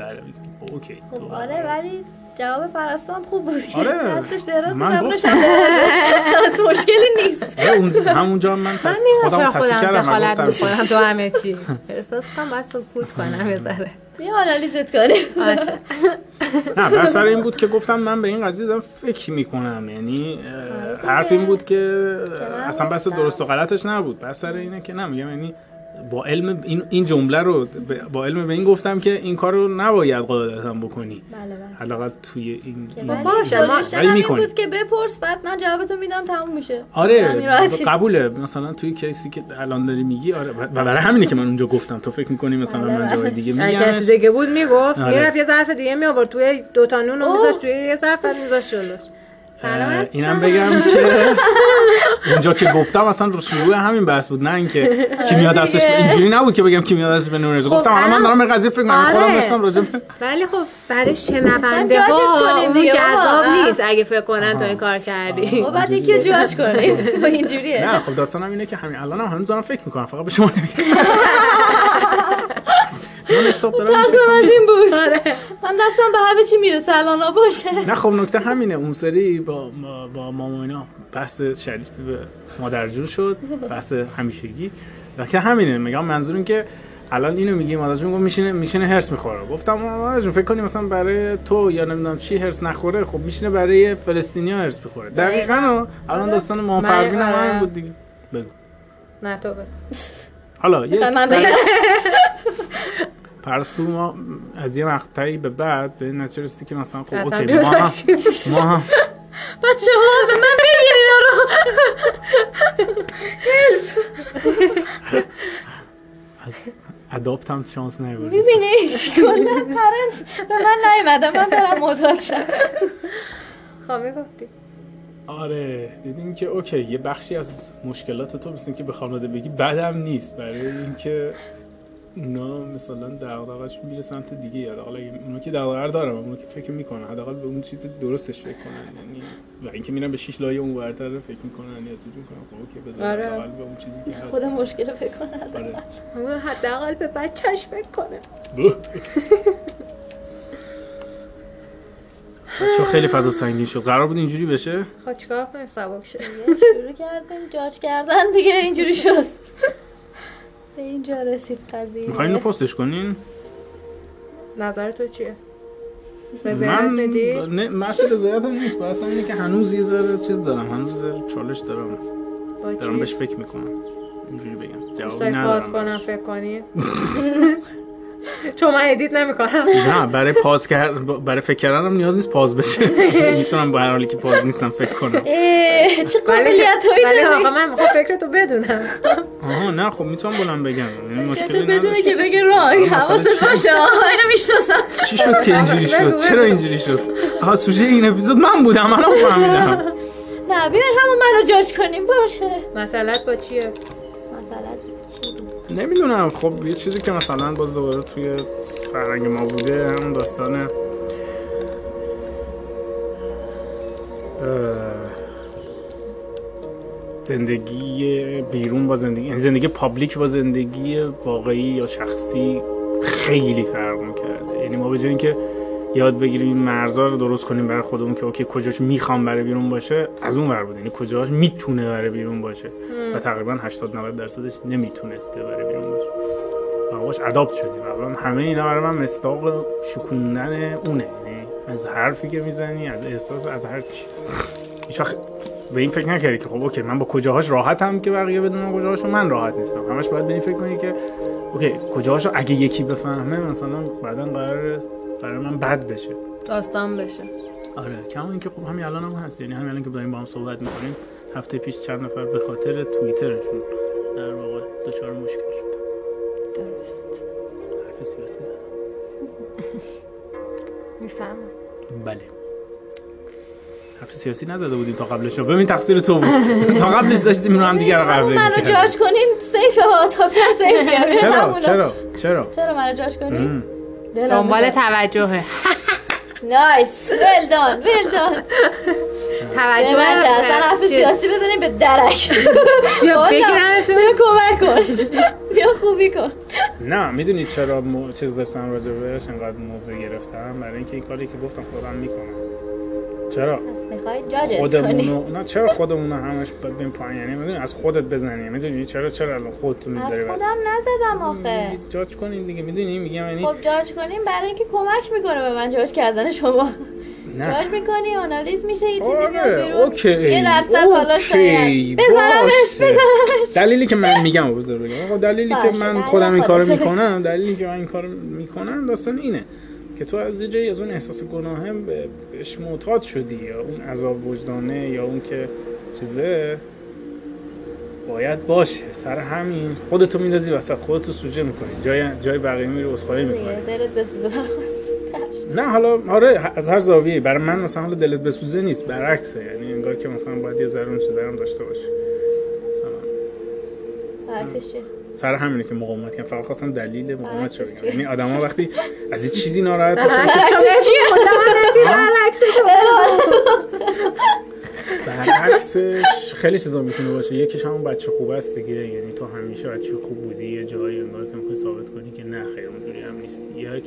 خب اوکی خب تو آره ولی جواب پرستو هم خوب بود آره. دستش دراز من زبونش گفتم. هم درازه از مشکلی نیست. آره، اون همونجا من من. نمی‌دونم خودم تصدیق کردم دخالت گفتم می‌کنم تو همه چی. احساس کنم باید سکوت کنم یه ذره. بیا آنالیزت کنیم. باشه. نه بس سر این بود که گفتم من به این قضیه دارم فکر می‌کنم. یعنی اه، حرف این بود که اصلا بس درست و غلطش نبود. بس سر اینه که نمیگم یعنی با علم این این جمله رو با علم به این گفتم که این کار رو نباید قاعدتا بکنی بله بله حداقل توی این, باشه، ما- ولی این می‌کنی. بود که بپرس بعد من جوابتو میدم تموم میشه آره. قبوله مثلا توی کیسی که الان داری میگی آره و برای همینه که من اونجا گفتم تو فکر می‌کنی مثلا بله، من جای بله. دیگه اگه کسی دیگه بود می‌گفت آره. می‌رفت یه ظرف دیگه می آورد توی دو تا نون رو. میذاشت توی یه ظرف میذاشت اینم بگم که اونجا که گفتم اصلا رو شروع همین بحث بود نه اینکه کیمیا دستش به- اینجوری نبود که بگم کیمیا دستش به نور گفتم حالا من دارم به قضیه فکر می‌کنم. خودم آره. داشتم راجع به ولی خب برای شنونده جاجت ها اون. جذاب نیست اگه فکر کنن تو این کار کردی. خب بعد یکی رو جاج کنیم. اینجوریه. نه خب داستانم اینه که همین الان هم هنوز دارم فکر می‌کنم فقط به شما نمیگم من استاپ از این بود. من دستم به همه چی می‌رسه الان باشه نه خب نکته همینه. اون سری با با, با ماما اینا بحث شریفی به مادرجون شد بحث همیشگی. و که همینه. میگم منظور این که الان اینو میگی مادرجون گفت میشینه میشینه هرس می‌خوره. گفتم مادرجون فکر کنی مثلا برای تو یا نمی‌دونم چی هرس نخوره خب میشینه برای فلسطینیا هرس می‌خوره. دقیقاً. الان داستان ما من- پروین هم آره. همین بود دیگه. بگو. نه تو بگو. حالا یه من پرستو ما از یه مقطعی به بعد به این نتیجه رسیدی که مثلا خب اوکی ما هم. ما هم بچه ها به من بگیرین رو. از اداپت هم شانس نیوردیم می‌بینی؟ کلا پرنس به من نیومدم من برم معتاد شم. خب می‌گفتی. آره دیدیم که okay یه بخشی از مشکلات تو مثل که به خانواده بگی بدم نیست. برای اینکه اونا مثلا دغدغه‌شون میره سمت دیگه یا حداقل اونا که دغدغه رو دارن اونا که فکر می‌کنن حداقل به اون چیز درستش فکر کنن یعنی و اینکه میرن به شش لایه اون ورتر فکر می‌کنن یا چیزی می‌کنن خب okay بذار آره. حداقل به اون چیزی که هست. خود مشکل فکر کنم. آره. حداقل به بچهش فکر کنه بچه‌ها خیلی فضا سنگین شد. قرار بود اینجوری بشه؟ خب چیکار کنیم؟ سبک شه شروع کردیم جاج کردن دیگه اینجوری شد. به اینجا رسید قضیه. می‌خواین اینو پستش کنین؟ نظر تو چیه؟ من میدی نه مسئله رضایتم نیست. بحث اینه که هنوز یه ذره چیز دارم. هنوز یه ذره چالش دارم. دارم بهش فکر می‌کنم. اینجوری بگم. جوابی ندارم کنم براش. فکر کنی؟ چون من ادیت نمی‌کنم. نه برای پاز کرد برای فکر کردنم نیاز نیست پاز بشه. می‌تونم با هر حالی که پاز نیستم فکر کنم. چه قابلیت ولی هایی آقا داری؟ من می‌خوام فکرتو بدونم. آها نه خب می‌تونم بلند بگم. یعنی تو مشکلی بدونه نداره. که بگه راه حواست باشه. اینو می‌شناسم. چی شد که اینجوری شد؟ چرا اینجوری شد؟ آها سوژه این اپیزود من بودم الان فهمیدم. نه بیاین همون منو جاج کنیم باشه. مسئلت با چیه؟ بود؟ نمی‌دونم. خب یه چیزی که مثلا باز دوباره توی فرهنگ ما بوده همون داستان زندگی بیرون با زندگی یعنی زندگی public با زندگی واقعی یا شخصی خیلی فرق می‌کرده. یعنی ما به جای اینکه یاد بگیریم این مرزا رو درست کنیم برای خودمون که okay کجاش می‌خوام برای بیرون باشه؟ از اون ور بود یعنی کجاش می‌تونه برای بیرون باشه؟ و تقریبا 80 90 درصدش نمی‌تونسته برای بیرون باشه. باش اداپت شدیم. الان همه اینا برای من مستاق شکوندن اونه. یعنی از حرفی که می‌زنی از احساس از هر چی. هیچ وقت به این فکر نکردی که خب اوکی من با کجاهاش راحتم که بقیه بدونن کجاهاشو؟ من راحت نیستم. همش باید به این فکر کنی که اوکی کجاهاشو اگه یکی بفهمه مثلا بعدا قرار برای من بد بشه. داستان بشه. آره کما اینکه خب همین الان هم هست. یعنی همین الان که داریم با هم صحبت می‌کنیم هفته پیش چند نفر به خاطر توییترشون در واقع دچار مشکل شد. درست. حرف سیاسی زدم. می‌فهمم. بله. حرف سیاسی نزده بودیم تا قبلش ببین تقصیر تو بود. تا قبلش داشتیم اینو هم دیگه رو همون قبل منو جاج کنیم سیف ها تا پیر سیف چرا. چرا؟ چرا؟ چرا منو جاج کنیم؟ دنبال. توجهه. نایس. ولدان ولدان توجه به اصلا حرف سیاسی بزنیم به درک. بیا والا، بگیرنتون بیا کمک کن. بیا خوبی کن. نه می‌دونی چرا. چیز داشتم راجع بهش انقدر موضوع گرفتم؟ برای اینکه این کاری که گفتم خودم می‌کنم. چرا؟ پس می‌خوای جاجت کنی. خودمونو نه چرا خودمونو همش بیم پایین؟ یعنی می‌دونی از خودت بزنی. می‌دونی؟ چرا چرا الان خودت از می‌ذاری خودم نزدم آخه. جاج کنین دیگه می‌دونی؟ میگم یعنی خب جاج کنیم برای اینکه کمک می‌کنه به من جاج کردن شما. نه. جاج می‌کنی آنالیز میشه یه چیزی آره، میاد بیرون. اوکی. یه درصد حالا شاید. بزنمش. بزنمش دلیلی که من میگم آقا دلیلی که من خودم این کارو. می‌کنم دلیلی که من این کارو می‌کنم داستان اینه. که تو از یه جایی از اون احساس گناه به- بهش معتاد شدی یا اون عذاب وجدانه یا اون که چیزه؟ باید باشه. سر همین. خودتو میندازی وسط خودتو سوژه می‌کنی. جای جای بقیه میری عذرخواهی می‌کنی. دلت بسوزه. نه حالا آره از هر زاویه برای من مثلا حالا دلت بسوزه نیست برعکسه. یعنی انگار که مثلا باید یه ذره اون چیزا هم داشته باشه مثلا برعکسش چیه؟ سر همینه که مقاومت کنم فقط خواستم دلیل مقاومت شو بگم؟ یعنی آدما وقتی از یه چیزی ناراحت باشن برعکسش خیلی چیزا می‌تونه باشه یکیش همون بچه خوب است دیگه یعنی تو همیشه بچه خوب بودی یه جایی انگار که می‌خوای ثابت کنی که نه خیر اونجوری هم نیست یک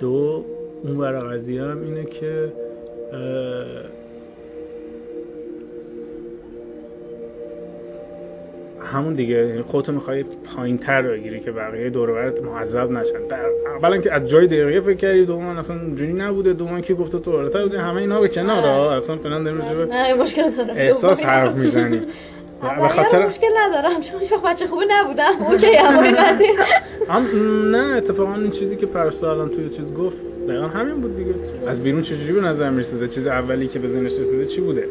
دو اون برای قضیه هم اینه که همون دیگه. یعنی خودتو می‌خوای پایین تر بگیری که بقیه دور و برت معذب نشن. در اولا که از جای دقیقه فکر کردی دوم اصلا اونجوری نبوده. دوم که گفته تو بالاتر بودی. همه اینا به کنار ها. اصلا فعلا به نه مشکل دارم احساس حرف می‌زنی. به خاطر مشکل ندارم. چون هیچ وقت بچه خوبی نبودم. اوکی هم این قضیه هم نه اتفاقا این چیزی که پرستو الان توی چیز گفت دقیقا همین بود دیگه. از بیرون چجوری به نظر می‌رسیده؟ چیز اولی که به ذهنش رسیده چی بوده؟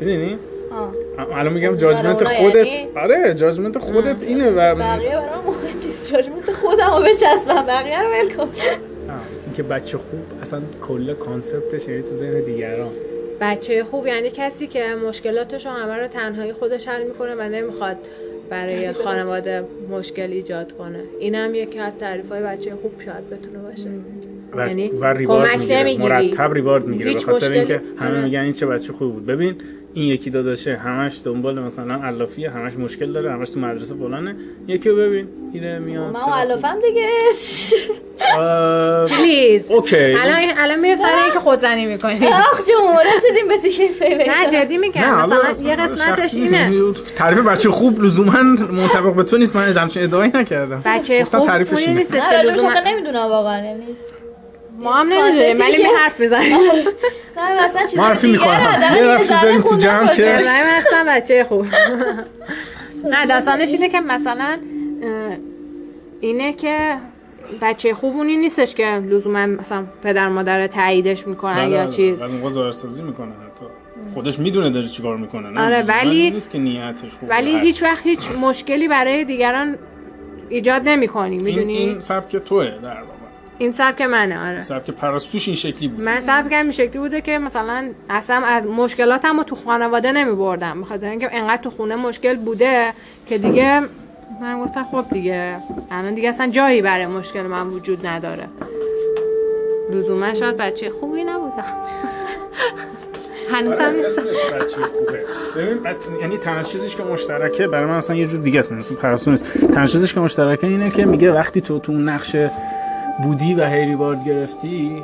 می‌دونی. الان میگم جاجمنت خودت. یعنی؟ آره جاجمنت خودت اینه و بقیه برام مهم نیست. جاجمنت خودم رو بچسبم بقیه رو ول کن. اینکه بچه خوب اصلا کل کانسپتش یعنی تو ذهن دیگران. بچه خوب یعنی کسی که مشکلاتش رو همه رو تنهایی خودش حل می‌کنه و نمی‌خواد برای خانواده مشکل ایجاد کنه. اینم یکی از تعریف های بچه خوب شاید بتونه باشه. و, یعنی و reward می‌گیره. مرتب reward می‌گیره. به خاطر اینکه همه آره. میگن این چه بچه خوب بود. ببین این یکی داداشه همش دنبال مثلا علافیه همش مشکل داره همش تو مدرسه فلانه. یکی رو ببین میره میاد. من. علافم دیگه. please. okay. الان الان میره سر اینکه خودزنی می‌کنی. آخ جون رسیدیم به تیکه favorite نه جدی میگم. مثلا یه قسمتش. اینه. تعریف بچه خوب لزوما منطبق به تو نیست. من همچین ادعایی نکردم. بچه خوب تعریفش اینه. که لزوما نمی‌دونم واقعا یعنی ما هم نمی‌دونیم ولی می حرف می‌زنیم. نه مثلا چیز می‌کنم. یه ذره داریم تو جمع که-. من هستم بچه خوب. نه داستانش اینه که مثلا اینه که بچه خوب اونی نیستش که لزوما مثلا پدر مادر تاییدش می‌کنن یا چیز. از موقع ظاهرسازی می‌کنه حتی. خودش می‌دونه داره چیکار می‌کنه نه؟ آره، ولی- نیست که نیتش خوبه ولی هیچ وقت هیچ مشکلی برای دیگران ایجاد نمی کنی این, می‌دونی؟ این این, سبک توه در واقع. سبک منه آره. سبک پرستوش این شکلی بود. من سبکم این شکلی بوده که مثلا اصلا از مشکلاتم رو تو خانواده نمی بردم بخاطر اینکه انقدر تو خونه مشکل بوده که دیگه من گفتم خب دیگه الان دیگه اصلا جایی برای مشکل من وجود نداره. لزوما شاید بچه خوبی نبودم. هنوزم آره، اسمش بچه خوبه. ببین یعنی تنها چیزیش که مشترکه برای من اصلا یه جور دیگه است مثل پرستو نیست. تنها چیزیش که مشترکه اینه که میگه وقتی تو تو اون نقش بودی و هی ریوارد گرفتی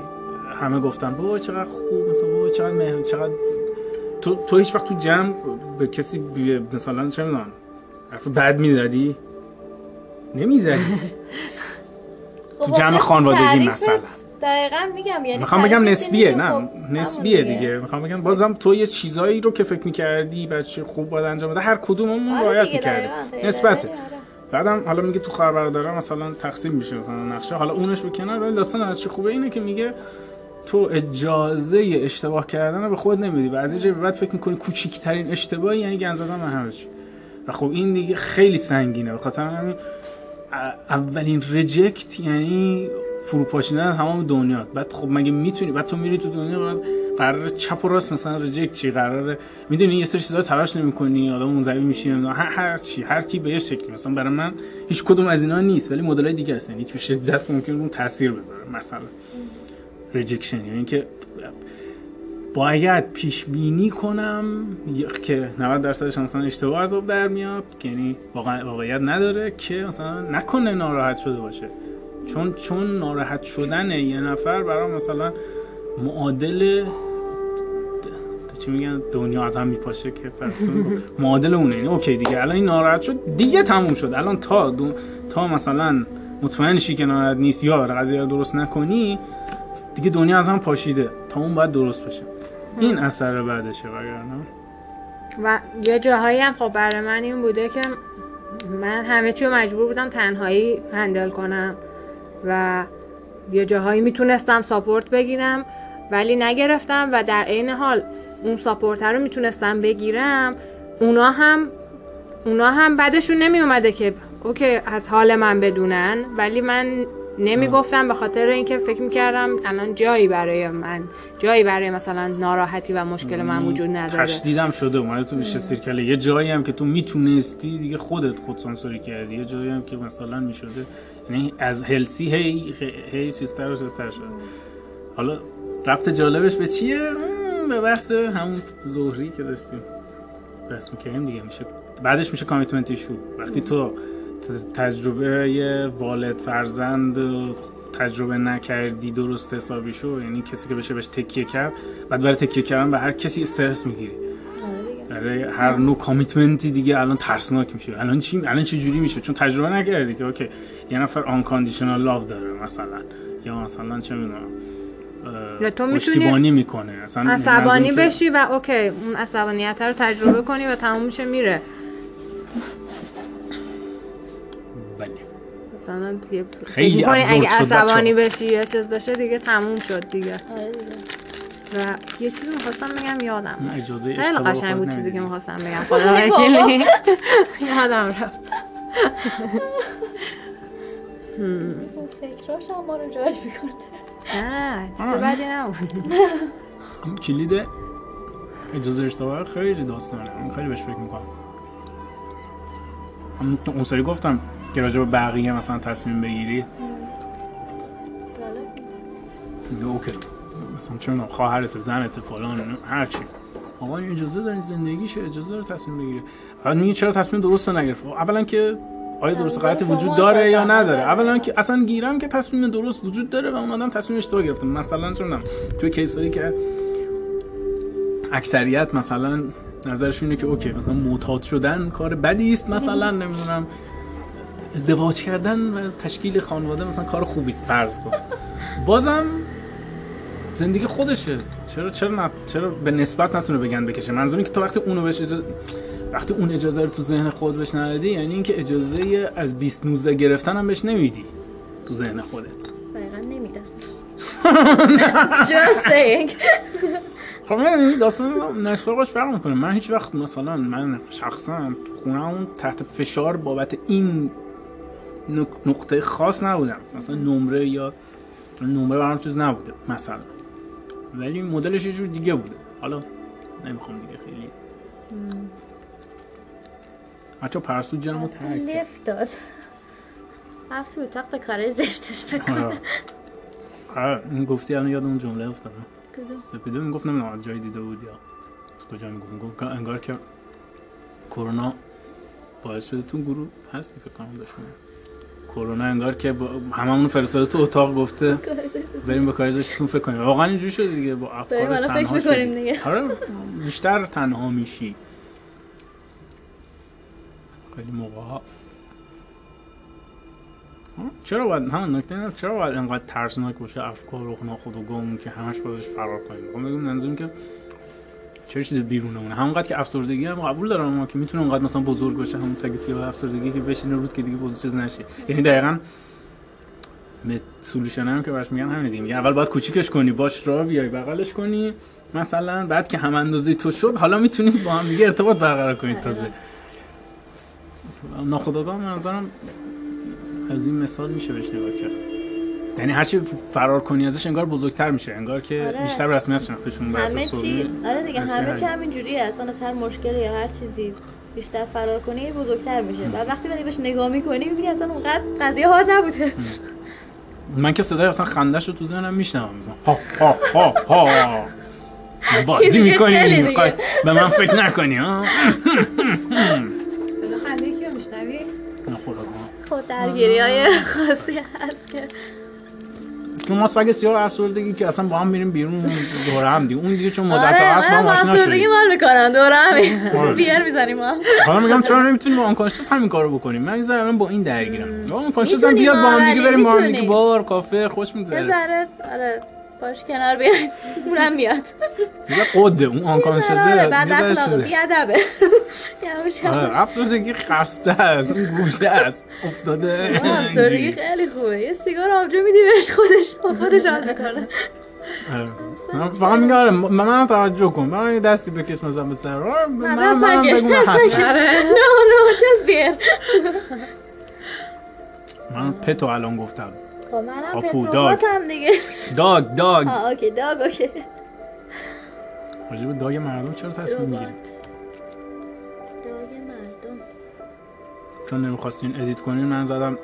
همه گفتن بابا چقدر خوب مثلا بابا چقدر مهر چقدر تو تو هیچ وقت تو جمع به کسی بی- مثلا چه می‌دونم حرف بد می‌زدی؟ نمی‌زدی؟ خب تو جمع آخه خانوادگی مثلا. دقیقا میگم یعنی می‌خوام بگم نسبیه نه خب نسبیه دیگه. می‌خوام بگم بازم تو یه چیزایی رو که فکر می‌کردی بچه خوب باید انجام بده هر کدوممون آره رعایت می‌کردی نسبته. بعدم حالا میگه تو برادرها مثلا تقسیم میشه مثلا نقشه. حالا اونش به کنار ولی داستان از خوبه اینه که میگه تو اجازه اشتباه کردن رو به خود نمیدی و از به بعد فکر می‌کنی کوچیکترین اشتباهی یعنی گند زدن به همه و خب این دیگه خیلی سنگینه. به خاطر همین اولین reject یعنی فروپاشیدن تمام دنیا. بعد خب مگه می‌تونی؟ بعد تو میری تو دنیا بعد قرار چپ و راست مثلا reject چی؟ قراره می‌دونی یه سری چیزا تلاش نمی‌کنی حالا منزوی میشی هر, هر چی هر کی به شکلی مثلا برای من هیچ کدوم از اینا نیست ولی مدل دیگه هست یعنی به شدت ممکن اون تاثیر بذاره مثلا rejection یعنی اینکه باید پیش بینی کنم که 90 درصدش مثلا اشتباه از آب در میاد که یعنی واقع- واقعیت نداره که مثلا نکنه ناراحت شده باشه. چون چون ناراحت شدن یه نفر برای مثلا معادل چی میگن دنیا از هم میپاشه که پرسون. معادل اونه. یعنی اوکی دیگه الان این ناراحت شد دیگه تموم شد. الان تا دو تا مثلا مطمئن شی که ناراحت نیست یا قضیه رو درست نکنی دیگه دنیا از هم پاشیده. تا اون باید درست بشه. این اثر بعدشه وگرنه. و یه جاهایی هم خب برای من این بوده که من همه چی مجبور بودم تنهایی handle کنم و یه جاهایی می‌تونستم support بگیرم ولی نگرفتم و در عین حال اون support رو می‌تونستم بگیرم. اونا هم اونا هم بعدشون نمی اومده که okay از حال من بدونن ولی من نمی‌گفتم به خاطر اینکه فکر می‌کردم الان جایی برای من جایی برای مثلا ناراحتی و مشکل من وجود نداره. تشدیدم شده اومده تو بیشه سیرکله. یه جایی هم که تو می‌تونستی دیگه خودت خود سانسوری کردی. یه جایی هم که مثلا می‌شده. یعنی از هلسی هی هی چیزتر و چیزتر شده. حالا ربط جالبش به چیه؟ به بحث همون ظهری که داشتیم. بحث می‌کنیم دیگه میشه بعدش میشه کامیتمنت ایشو وقتی تو تجربه والد فرزند تجربه نکردی درست حسابی شو یعنی کسی که بشه بهش تکیه کرد بعد برای تکیه کردن به هر کسی استرس می‌گیری. برای هر نوع commitment ی دیگه الان ترسناک میشه. الان چی الان چه جوری میشه؟ چون تجربه نکردی که okay یه نفر unconditional love داره مثلا. یا مثلا چه می‌دونم. یا تو می‌تونی پشتیبانی می‌کنه. اصلا عصبانی منظورم که- بشی و okay اون عصبانیت رو تجربه کنی و تموم میشه میره. بله. مثلا یه خیلی اگه عصبانی. بشی یا چیز بشه دیگه تموم شد دیگه. آره. و یه چیزی می‌خواستم بگم یادم اجازه خیلی قشنگ بود چیزی که. می‌خواستم بگم. خدا وکیلی یادم رفت. اون فکراش هم ما رو جاج می‌کنه. نه چیز آه. بدی نبود این کلید اجازه اشتباه خیلی داستانه. من خیلی بهش فکر می‌کنم. اون سری گفتم که راجع به بقیه مثلا تصمیم بگیری. میگه اوکی. مثلا چه می‌دونم خواهرت زنت فلان هر چی. آقا این اجازه داری زندگیشه اجازه داره تصمیم بگیره بعد میگه چرا تصمیم درست رو نگرفت؟ اولا که آیا درست غلطی شما وجود داره یا نداره. اولا که اصلا گیرم که تصمیم درست وجود داره و اون آدم تصمیم اشتباه گرفته. مثلا می‌دونم توی کیسایی که اکثریت مثلا نظرشون اینه که اوکی مثلا معتاد شدن کار بدی است مثلا نمی‌دونم ازدواج کردن و از تشکیل خانواده مثلا کار خوبی است فرض کن. بازم زندگی خودشه. چرا چرا نه چرا به نسبت نتونه بگن بکشه؟ منظور که تو وقتی اونو بهش وقتی اون اجازه رو تو ذهن خود بهش ندادی یعنی اینکه اجازه از 20 19 گرفتن هم بهش نمیدی تو ذهن خودت. دقیقا نمیدن just saying. خب من داستان نسخه‌اش فرق می‌کنه. من هیچ وقت مثلا من شخصا تو خونه اون تحت فشار بابت این نق- نقطه خاص نبودم. مثلا نمره یا نمره برام چیز نبوده مثلا. ولی مدلش یه جور دیگه بوده. حالا نمی‌خوام دیگه بچه پرستو جمع ترک. لفت داد رفت تو اتاق به کارای زشتش فکر کنم آره. آره این گفتی الان یاد اون جمله افتادم کدوم؟ سپیده می‌گفت نمی‌دونم جایی دیده بود یا از کجا می‌گفت می‌گفت که انگار که کرونا باعث شده تو گروه هستی فکر کنم داشت می‌گفت. کرونا انگار که با هممون فرستاده تو اتاق گفته. بریم به کار زشتتون فکر کنیم واقعا اینجوری شده دیگه با افکار فکر تنها می‌کنیم شدی. دیگه. آره بیشتر تنها میشی خیلی موقع ها چرا باید همون نکته اینه چرا باید انقدر ترسناک باشه افکار و ناخودآگاهمون که همش بازش فرار کنیم می‌خوام بگم منظورم که چه چیز بیرونمونه؟ همونقدر که افسردگی هم قبول دارم اما که می‌تونه اونقدر مثلا بزرگ باشه همون سگ سیاه افسردگی که بشینه رود که دیگه بزرگ چیز نشه. یعنی دقیقاً سولوشن هم که براش میگن همین دیگه. اول باید کوچیکش کنی باش را بیای بغلش کنی مثلا بعد که هم اندازه تو شد حالا می‌تونید با هم دیگه ارتباط برقرار کنید تازه. ناخودآگاه به نظرم از این مثال میشه بهش نگاه کرد. یعنی هرچی فرار کنی ازش انگار بزرگتر میشه انگار که آره. بیشتر رسمیت شناختشون بحث همه چی آره دیگه همه چی همین. جوریه اصلا از هر مشکلی یا هر چیزی بیشتر فرار کنی بزرگتر میشه. و وقتی بعدی بهش نگاه می‌کنی می‌بینی اصلا اونقدر قضیه حاد نبوده. من که صدای اصلا خندش رو تو ذهنم میشنوم. مثلا ها ها ها ها. بازی می‌کنی به من فکر نکنی ها؟ درگیری های خاصی هست که. چون ما سگ سیاه افسردگی که اصلا با هم میریم بیرون دوره هم دیگه. اون دیگه چون مدت آره هست با هم من آشنا افسردگی شدیم. مال می‌کنم همین آره. بیر می‌زنیم ما حالا میگم چرا نمی‌تونیم با آنکانشس همین کارو بکنیم؟ من این ذره الان با این درگیرم. با آنکانشس هم بیاد با هم دیگه بریم با هم دیگه. بار کافه خوش میگذره. ذره آره. باش کنار بیاید اونم میاد دیگه قده اون آنکانشس آره بعد اخلاق بیادبه. آره یواش افسردگی خسته است اون گوشه است. افتاده. افسردگی اینجوری. خیلی خوبه. یه سیگار آبجو میدی بهش خودش با خودش حال می‌کنه. آره. من فقط میگم آره من توجه کن. من یه دستی بکش مثلا به سر آره، نه من دست نکش دست هستم. نکش. no no just beer من پتو الان گفتم. خب منم آپو، پتروماتم دیگه. داگ داگ. آه اوکی داگ اوکی. راجع به داگ مردم چرا تصمیم می‌گیری؟ ربات. داگ مردم. چون نمی‌خواستین ادیت کنین من زدم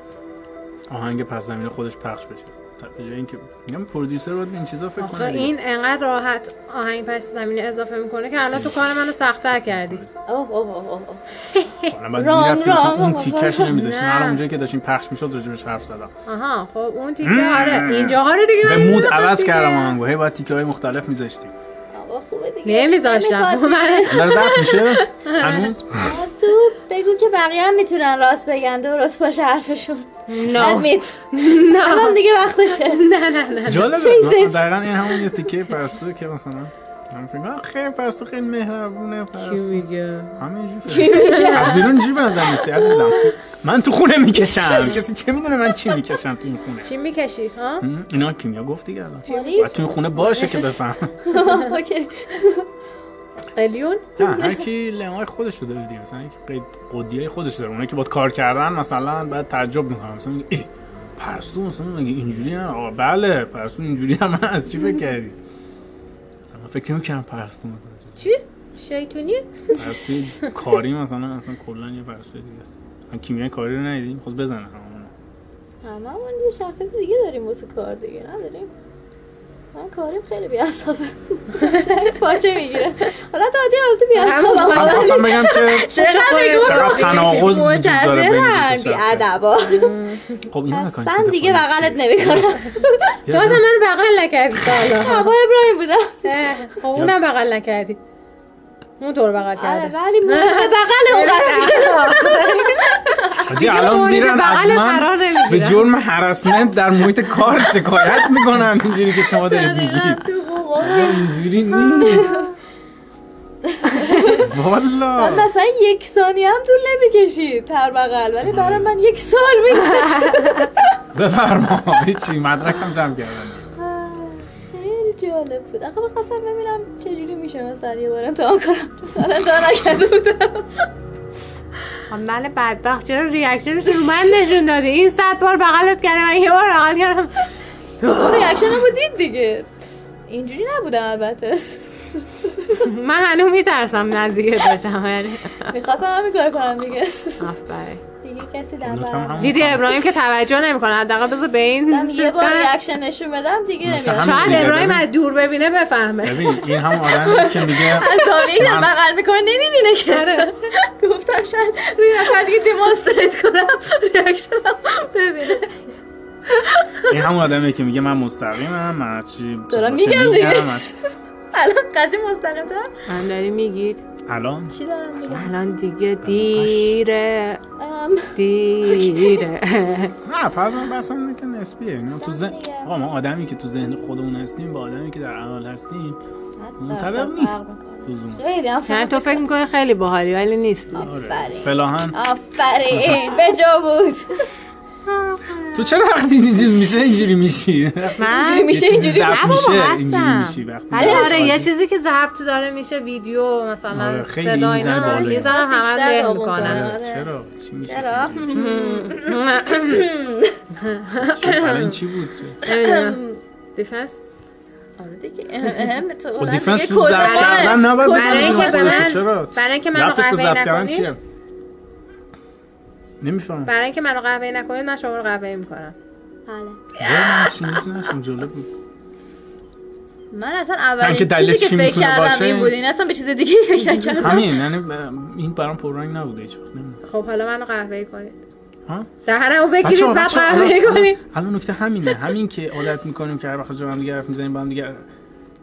آهنگ پس زمین خودش پخش بشه. به جای اینکه میگم پرودیوسر باید به این چیزا فکر کنه. این انقدر راحت آهنگ پس زمینه اضافه می‌کنه که الان تو کار منو سختتر کردی اوه اوه اوه اوه مثلا ران، اون. تیکش نمیذاشتین. الان اونجایی که داشتین پخش می‌شد راجبش حرف زدم آها خب اون تیکه آره اینجاها رو دیگه به من مود عوض. کردم آهنگو هی باید تیکه های مختلف میذاشتیم نمیذاشتم. من میشه؟ هنوز؟ از تو بگو که بقیه هم می‌تونن راست بگن. درست باشه حرفشون. نه الان نه دیگه وقتشه. نه نه نه جالبه. دقیقا این همون یه تیکه پرستو که مثلا من فکر خیلی پرستو خیلی مهربونه کی پرستو میگه فکر- از بیرون نظر میستی عزیزم. من تو خونه می‌کشم. کسی چه می‌دونه من چی می‌کشم تو این خونه؟ چی می‌کشی؟ ها؟ اینا کیمیا گفت دیگه الان. تو این خونه باشه که بفهم. اوکی. قلیون نه هر کی خودش رو داره دیگه. مثلا قید قدیه خودش داره. اونایی که باید کار کردن مثلا بعد تعجب می‌کنن. مثلا ای پرستو مثلا اینجوری آقا بله پرستو اینجوری هم هست. چی فکر کردی؟ فکر نمی‌کردم پرستو مثلا چی؟ شیطونی؟ پرستو کاری مثلا مثلا کلا یه پرستو دیگه است. من کیمیای کاری رو ندیدیم خود بزنه همونو. هممون یه شخصیت دیگه داریم واسه کار دیگه نداریم؟ من کاریم خیلی بی‌عصابه. پاچه می‌گیره. حالا تا عادی البته من بی‌عصابم خواستم بگم که چقدر تناقض وجود داره بین. بی‌ادبا. خب اینا نکنید اصلا دیگه بغلت نمی‌کنم. تو اصلا من بغل نکردی تا حالا. هوا ابراهیم بودم خب اونم بغل نکردی. اون طور بغل آره کرده. ولی بغل اون حاجی الان میرن از من. به جرم هرسمنت در محیط کار شکایت می‌کنن. اینجوری که شما دارید میگید تو اینجوری نیست. من والا مثلا یک ثانیه هم طول نمی‌کشید تر بغل ولی برای من یک سال میشه بفرما هیچی مدرکم جمع کردن. خیلی جالب بود. آخه بخواستم ببینم چجوری میشه. مثلا یه بار امتحان کنم تا امتحان نکرده بودم. من بدبخت. چرا reaction ش رو من نشون دادی؟ این صد بار بغلت کردم من یه بار بغل کردم. reaction رو دید دیگه. اینجوری نبودم البته. من هنوز میترسم نزدیکت باشم می‌خواستم همین کار کنم دیگه. آفرین. دیگه کسی در هم همون دیدی ابراهیم که توجه نمی‌کنه حداقل بذار به این یه بار reaction نشون بدم دیگه نمیاد شاید ابراهیم. از دور ببینه بفهمه. ببین این هم آدمی که میگه از زاویه که من- بغل می‌کنه نمی‌بینه که. گفتم شاید روی نفر دیگه demonstrate کنم reaction ببینه. این همون آدمی که میگه من مستقیمم من چی دارم میگم دیگه. الان قضیه مستقیم تو من داری میگید؟ الان؟ چی دارم میگم؟ الان دیگه دیره. دیره. نه فرض من بحثم اینه که نسبیه. اینا تو ذهن. آقا ما آدمی که تو ذهن خودمون هستیم با آدمی که در عمل هستیم منطبق نیست. یعنی تو فکر می‌کنی خیلی باحالی ولی نیستی. آره آفرین. اصطلاحاً. آفرین. به جا بود. تو چرا وقتی اینجوری میشه اینجوری میشی؟ من اینجوری میشه اینجوری ضبط نه بابا، میشه ولی آره یه چیزی که ضبط داره میشه ویدیو مثلا آره، صدا اینا. می‌ذارم همه له می‌کنن. کنه. آره، چرا؟ چی میشه؟ چرا؟ این چی بود؟ دیفنس آره دیگه. اهم، تو خب دیگه تو کل ضبط ما- کردن نباید کل برای اینکه به خودشو. من- برای اینکه منو ضبط کردن نکنی؟ چیه نمی‌فهمم. برای اینکه منو قهوه نکنید من شما رو قهوه می‌کنم. بله. نشون جالب بود. من اصلا اولین دلیلش چیزی که فکر کردم؟ این بود این اصلا به چیز دیگه فکر نکردم. همین یعنی این برام پررنگ نبوده هیچ وقت نمی‌دونم. خب حالا منو قهوه کنید. ها؟ دهنمو بگیرید بعد قهوه کنید. الان نکته همینه همین که عادت می‌کنیم که هر وقت هم دیگه حرف می‌زنیم با هم دیگه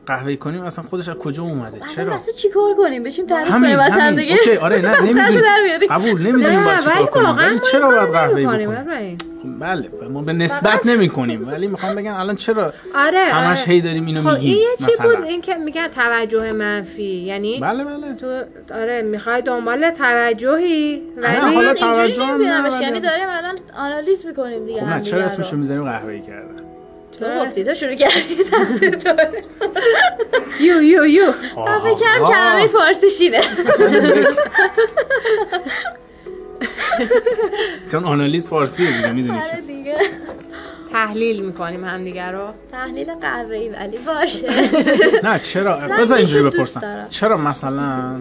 قهوه کنیم اصلا خودش از کجا اومده؟ چرا؟ واسه چی کار کنیم؟ بشیم تعریف کنیم واسه هم همین. دیگه. اوکی آره نه نمی‌دونیم. قبول نمی‌دونیم باید چیکار کنیم. ولی چرا باید قهوه بکنیم؟ ابراهیم. خب بله ما به نسبت نمی کنیم ولی می‌خوام بگم الان چرا آره همش آره. هی داریم اینو خب میگیم این چی بود؟ این که میگن توجه منفی یعنی بله بله. تو آره می‌خوای دنبال توجهی نه، ولی حالا توجه یعنی داریم الان آنالیز می‌کنیم دیگه خب چرا رو. اسمشو می‌ذاریم قهوه کردن؟ تو گفتی؟ تو شروع کردی. یو یو یو. من فکر کردم کلمه فارسی شینه چون آنالیز فارسیه دیگه می‌دونی آره که دیگه. تحلیل می‌کنیم همدیگه رو تحلیل قهوه‌ای ولی باشه نه چرا نه، بذار اینجوری بپرسم. چرا مثلا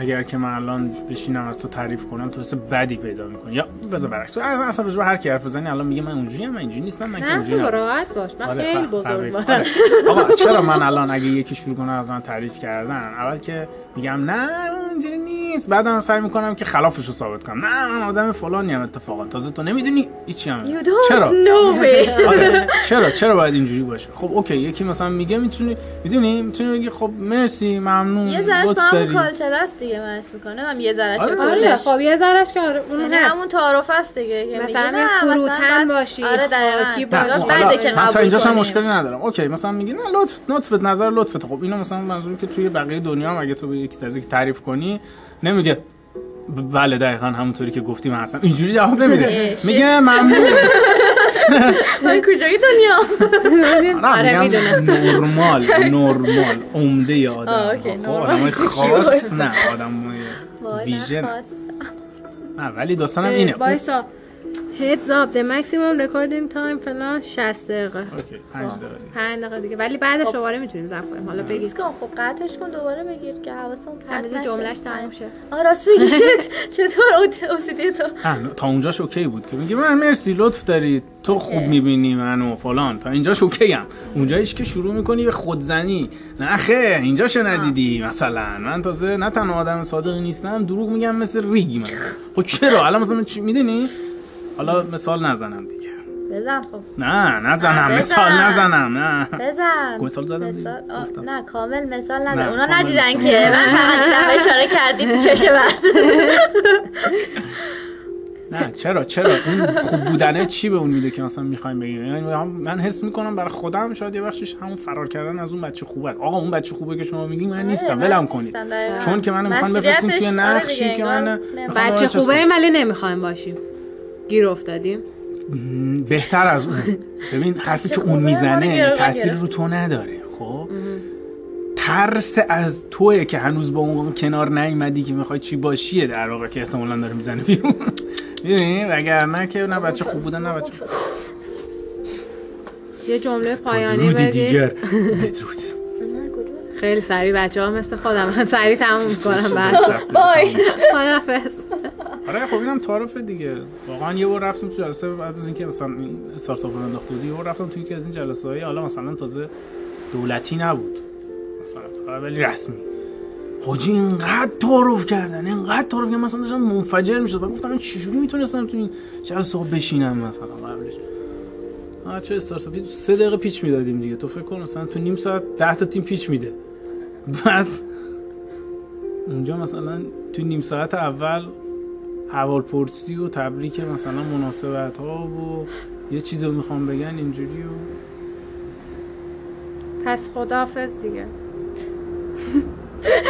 اگر که من الان بشینم از تو تعریف کنم تو حس بدی پیدا می‌کنی یا بذار برعکس اصلا به هر کی حرف بزنی الان میگه من اونجوری من اینجوری نیستم من که نه اونجوری نبودم. راحت باش من آره، خیلی ف- بزرگ فبریک. بارم آره. آقا چرا من الان اگه یکی شروع کنه از من تعریف کردن اول که میگم نه اونجوری نیست. بعدم سعی می‌کنم که خلافش رو ثابت کنم. نه من آدم فلانی ام اتفاقا. تازه تو نمی‌دونی هیچی هم. چرا؟ آره. چرا؟ چرا باید اینجوری باشه؟ خب okay. یکی مثلا میگه می‌تونی می‌دونی؟ می‌تونی بگی خب مرسی ممنون یه با همون داری. culture است دیگه من حس می‌کنم یه ذرش آره. آره خب یه ذرش که آره اون یعنی هست. همون تعارف است دیگه که مثلا میگه یه نه، فروتن بعد- باشی، آره دقیقاً. خب، حالا که من تا اینجاش هم. مشکلی ندارم. okay مثلا میگی نه لطف لطفت نظر لطفت. خب اینو مثلا منظوری که توی بقیه دنیا هم اگه تو به یکی از یکی تعریف کنی نمیگه بله دقیقا همونطوری که گفتی من هستم اینجوری جواب نمیده. میگه ممنون. من کجای دنیا؟ آره می‌دونم. نرمال نرمال عمده آدم. خب. آدم خاص نه آدم ویژن. نخواست. نه ولی داستانم اینه. وایسا. Heads up the maximum recording time فلان 60 دقیقه. اوکی پنج دقیقه 5 دقیقه دیگه. ولی بعدش دوباره می‌تونیم ضبط کنیم. حالا بگید. چیز کن خب قطعش کن دوباره بگیر که حواسمون پرت نشه. جملهش تموم شه. آه راست میگی. شد چطور اوسیدی تو؟ تا اونجاش okay بود که میگه من مرسی لطف داری. تو خوب می‌بینی منو فلان. تا اینجاش okay هم اونجایش که شروع می‌کنی به خودزنی. نه خیر اینجاشو ندیدی مثلا. من تازه نه تنها آدم صادقی نیستم دروغ میگم مثل ریگ من. خب چرا؟ الان مثلا چی می‌دونی؟ حالا مثال نزنم دیگه. بزن خب. نه نزنم. مثال نزنم نه. بزن. مثال زدم. مثال. نه کامل مثال نزن. نه، اونا ندیدن که. من فقط دیدم اشاره کردی تو چش من. نه چرا چرا؟ اون خوب بودنه چی به اون میده که مثلا می‌خوایم بگیم؟ یعنی من حس می‌کنم برای خودم شاید یه بخشش همون فرار کردن از اون بچه خوبه. آقا اون بچه خوبه که شما میگین من نیستم من ولم کنید. نیستم،. چون که منو می‌خوان بفرستین توی آره نقشی که من بچه. خوبه ولی نمی‌خوایم باشیم. گیر افتادیم بهتر از اون. ببین حرفی که اون می‌زنه تاثیر. رو تو نداره خب؟ ترس از توه که هنوز با اون کنار نیومدی که می‌خوای چی باشیه در واقع که احتمالا داره می‌زنه بیرون. می‌دونی؟ وگرنه که نه بچه خوب بودن نه بچه یه جمله پایانی درودی بگید دیگر. بدرود. نه،؟ خیلی سریع بچه ها مثل خودم. من سریع تموم بعد. دست بای. خدافز آره خب اینم تعارف دیگه. واقعا یه بار رفتم تو جلسه بعد از اینکه مثلا این استارتاپ رو انداخته بودی یه بار رفتم توی یکی از این جلسه های حالا مثلا تازه دولتی نبود. مثلا ولی رسمی. حاجی اینقدر تعارف کردن اینقدر تعارف کردن. مثلا داشتم منفجر می‌شد. من گفتم من چجوری می‌تونستم تو این جلسه بشینم مثلا قبلش؟ چه استارتاپی؟ تو سه دقیقه پیچ می‌دادیم دیگه. تو فکر کن مثلا تو نیم ساعت ده تا تیم پیچ میده. بعد اونجا مثلا تو نیم ساعت اول احوال پرسی و تبریک مثلا مناسبت ها و یه چیزی رو می‌خوام بگن اینجوری و پس خدافز دیگه.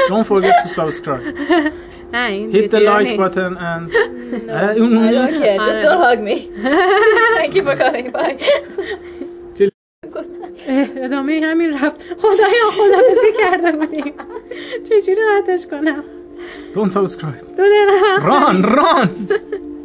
Don't forget to subscribe. نه این hit the like نیست. button and I don't care, just آره. don't hug me. Thank you for coming, bye. ادامه همین رفت. خدایا خدافزی کرده بودیم چجوری قطعش کنم؟ Don't subscribe. Don't ever. Run, run.